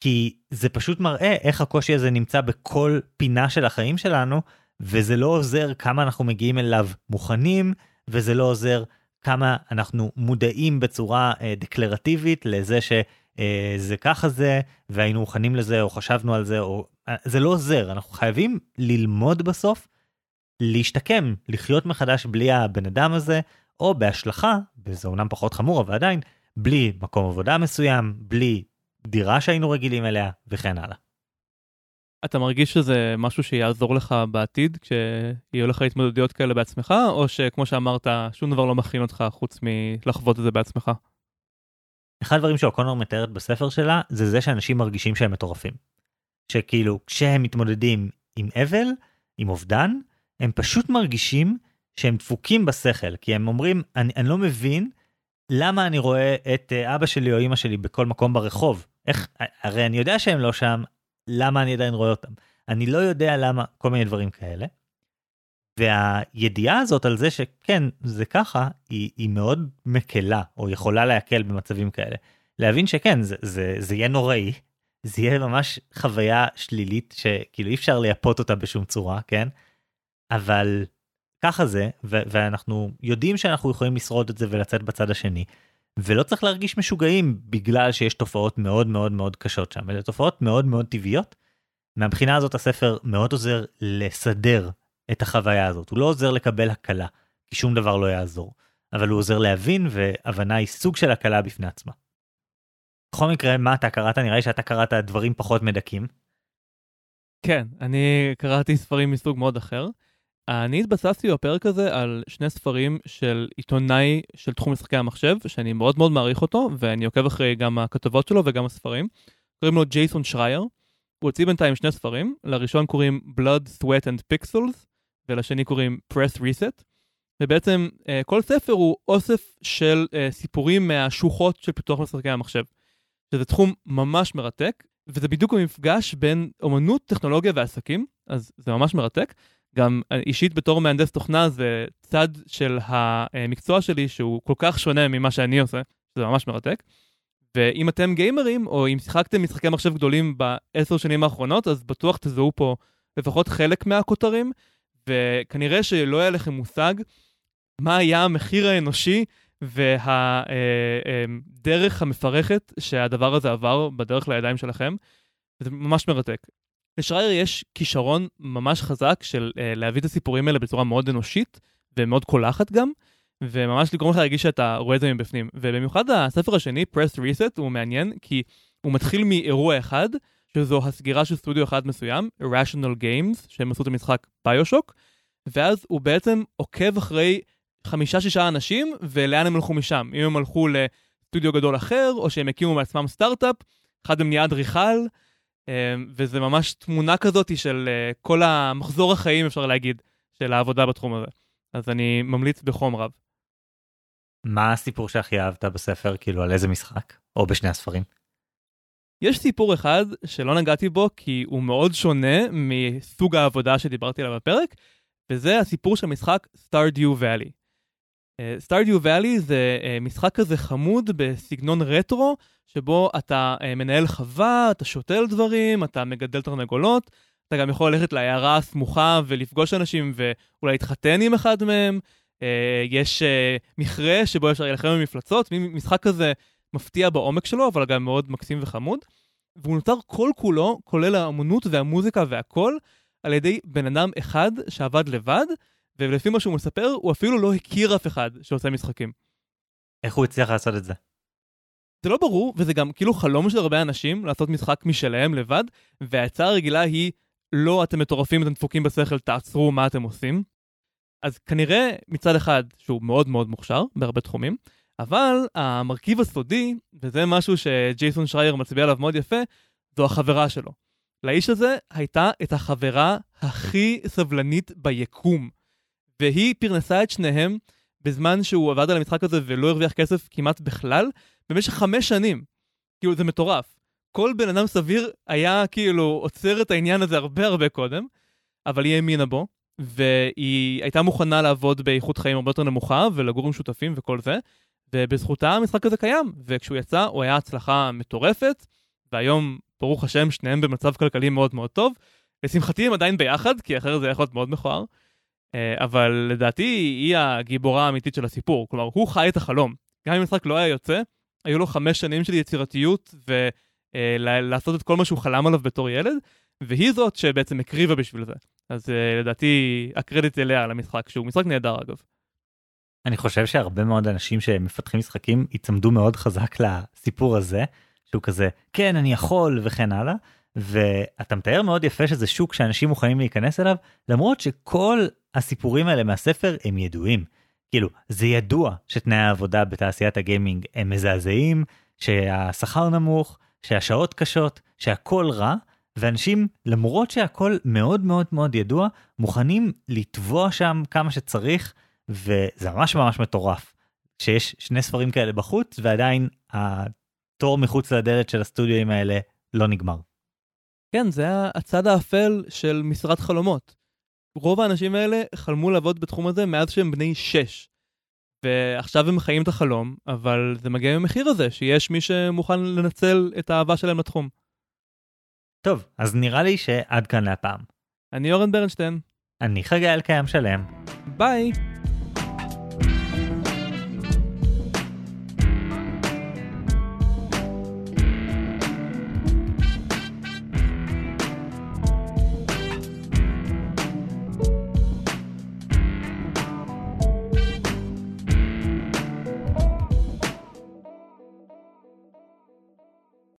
כי זה פשוט מראה איך הקושי הזה נמצא בכל פינה של החיים שלנו, וזה לא עוזר כמה אנחנו מגיעים אליו מוכנים, וזה לא עוזר כמה אנחנו מודעים בצורה אה, דקלרטיבית לזה ש... זה ככה זה והיינו מוכנים לזה או חשבנו על זה או אה, זה לא עוזר אנחנו חייבים ללמוד בסוף להשתקם לחיות מחדש בלי הבן אדם הזה או בהשלכה וזה אומנם פחות חמור אבל עדיין בלי מקום עבודה מסוים בלי דירה שהיינו רגילים אליה וכן הלאה. אתה מרגיש שזה משהו שיעזור לך בעתיד כשיהיו לך התמודדויות כאלה בעצמך או שכמו שאמרת שום דבר לא מכין אותך חוץ מלחוות את זה בעצמך. אחד הדברים שאוקונור מתארת בספר שלה זה זה שאנשים מרגישים שהם מטורפים. שכאילו כשהם מתמודדים עם אבל, עם אובדן, הם פשוט מרגישים שהם דפוקים בשכל, כי הם אומרים, אני, אני לא מבין למה אני רואה את אה, אבא שלי או אמא שלי בכל מקום ברחוב. איך, הרי אני יודע שהם לא שם, למה אני עדיין רואה אותם? אני לא יודע למה, כל מיני דברים כאלה. והידיעה הזאת על זה שכן, זה ככה, היא, היא מאוד מקלה, או יכולה להקל במצבים כאלה. להבין שכן, זה, זה, זה יהיה נוראי, זה יהיה ממש חוויה שלילית שכאילו אי אפשר לייפות אותה בשום צורה, כן? אבל ככה זה, ו- ואנחנו יודעים שאנחנו יכולים לשרוד את זה ולצאת בצד השני. ולא צריך להרגיש משוגעים בגלל שיש תופעות מאוד מאוד מאוד קשות שם, אלה תופעות מאוד מאוד טבעיות. מהבחינה הזאת הספר מאוד עוזר לסדר את החוויה הזאת, הוא לא עוזר לקבל הקלה, כי שום דבר לא יעזור, אבל הוא עוזר להבין והבנה היא סוג של הקלה בפני עצמה. בכל מקרה, מה אתה קראת? נראה לי שאתה קראת דברים פחות מדכאים. כן, אני קראתי ספרים מסוג מאוד אחר. אני התבססתי בפרק הזה על שני ספרים של עיתונאי של תחום משחקי המחשב, שאני מאוד מאוד מעריך אותו, ואני עוקב אחרי גם הכתבות שלו וגם הספרים. קוראים לו ג'ייסון שרייר. הוא הוציא בינתיים שני ספרים, לראשון קוראים Blood, Sweat and Pixels, ולשני קוראים Press Reset. ובעצם אה, כל ספר הוא אוסף של אה, סיפורים מהשוחות של פיתוח משחקי המחשב. שזה תחום ממש מרתק, וזה בדיוק המפגש בין אומנות, טכנולוגיה ועסקים, אז זה ממש מרתק. גם אישית בתור מהנדס תוכנה זה צד של המקצוע שלי שהוא כל כך שונה ממה שאני עושה, שזה ממש מרתק. ואם אתם גיימרים, או אם שיחקתם משחקי מחשב גדולים בעשר שנים האחרונות, אז בטוח תזהו פה לפחות חלק מהכותרים, וכנראה שלא היה לכם מושג מה היה המחיר האנושי והדרך המפרכת שהדבר הזה עבר בדרך לידיים שלכם. זה ממש מרתק. לשרייר יש כישרון ממש חזק של uh, להביא את הסיפורים האלה בצורה מאוד אנושית ומאוד קולחת גם, וממש לגרום לך להרגיש שאתה רואה את זה מבפנים. ובמיוחד הספר השני, Press Reset, הוא מעניין כי הוא מתחיל מאירוע אחד, שזו הסגירה של סטודיו אחד מסוים, Rational Games, שהם עשו את המשחק ביושוק, ואז הוא בעצם עוקב אחרי חמישה-שישה אנשים, ולאן הם הלכו משם. אם הם הלכו לסטודיו גדול אחר, או שהם הקימו מעצמם סטארט-אפ, אחד מהם נהיה אדריכל, אמ, וזה ממש תמונה כזאת של אה, כל המחזור החיים, אפשר להגיד, של העבודה בתחום הזה. אז אני ממליץ בחום רב. מה הסיפור שהכי אהבת בספר, כאילו על איזה משחק? או בשני הספרים? יש סיפור אחד שלא נגעתי בו כי הוא מאוד שונה מסוג העבודה שדיברתי עליו בפרק, וזה הסיפור של משחק Stardew Valley. סטארדיו ואלי זה uh, משחק כזה חמוד בסגנון רטרו, שבו אתה uh, מנהל חווה, אתה שותל דברים, אתה מגדל תרנגולות, אתה גם יכול ללכת לעיירה הסמוכה ולפגוש אנשים ואולי להתחתן עם אחד מהם. Uh, יש uh, מכרה שבו אפשר להילחם במפלצות, משחק כזה מפתיע בעומק שלו, אבל גם מאוד מקסים וחמוד. והוא נוצר כל כולו, כולל האמנות והמוזיקה והכל, על ידי בן אדם אחד שעבד לבד, ולפי מה שהוא מספר, הוא אפילו לא הכיר אף אחד שעושה משחקים. איך הוא הצליח לעשות את זה? זה לא ברור, וזה גם כאילו חלום של הרבה אנשים לעשות משחק משלהם לבד, וההצעה הרגילה היא, לא, אתם מטורפים, אתם דפוקים בשכל, תעצרו מה אתם עושים. אז כנראה מצד אחד שהוא מאוד מאוד מוכשר בהרבה תחומים, אבל המרכיב הסודי, וזה משהו שג'ייסון שרייר מצביע עליו מאוד יפה, זו החברה שלו. לאיש הזה הייתה את החברה הכי סבלנית ביקום. והיא פרנסה את שניהם בזמן שהוא עבד על המשחק הזה ולא הרוויח כסף כמעט בכלל, במשך חמש שנים. כאילו, זה מטורף. כל בן אדם סביר היה כאילו עוצר את העניין הזה הרבה הרבה קודם, אבל היא האמינה בו, והיא הייתה מוכנה לעבוד באיכות חיים הרבה יותר נמוכה ולגור עם שותפים וכל זה, ובזכותה המשחק הזה קיים, וכשהוא יצא הוא היה הצלחה מטורפת, והיום, ברוך השם, שניהם במצב כלכלי מאוד מאוד טוב. לשמחתי הם עדיין ביחד, כי אחרת זה יכול להיות מאוד מכוער. אה, אבל לדעתי היא הגיבורה האמיתית של הסיפור. כלומר, הוא חי את החלום. גם אם המשחק לא היה יוצא, היו לו חמש שנים של יצירתיות ולעשות את כל מה שהוא חלם עליו בתור ילד, והיא זאת שבעצם הקריבה בשביל זה. אז אה, לדעתי הקרדיט אליה על המשחק, שהוא משחק נהדר אגב. אני חושב שהרבה מאוד אנשים שמפתחים משחקים יצמדו מאוד חזק לסיפור הזה, שהוא כזה, כן, אני יכול וכן הלאה. ואתה מתאר מאוד יפה שזה שוק שאנשים מוכנים להיכנס אליו, למרות שכל הסיפורים האלה מהספר הם ידועים. כאילו, זה ידוע שתנאי העבודה בתעשיית הגיימינג הם מזעזעים, שהשכר נמוך, שהשעות קשות, שהכל רע, ואנשים, למרות שהכל מאוד מאוד מאוד ידוע, מוכנים לטבוע שם כמה שצריך, וזה ממש ממש מטורף. שיש שני ספרים כאלה בחוץ, ועדיין התור מחוץ לדלת של הסטודיואים האלה לא נגמר. כן, זה הצד האפל של משרד חלומות. רוב האנשים האלה חלמו לעבוד בתחום הזה מאז שהם בני 6. ועכשיו הם חיים את החלום, אבל זה מגיע עם המחיר הזה, שיש מי שמוכן לנצל את האהבה שלהם לתחום. טוב, אז נראה לי שעד כאן להפעם. אני אורן ברנשטיין. אני חגי אלקיים שלם. ביי!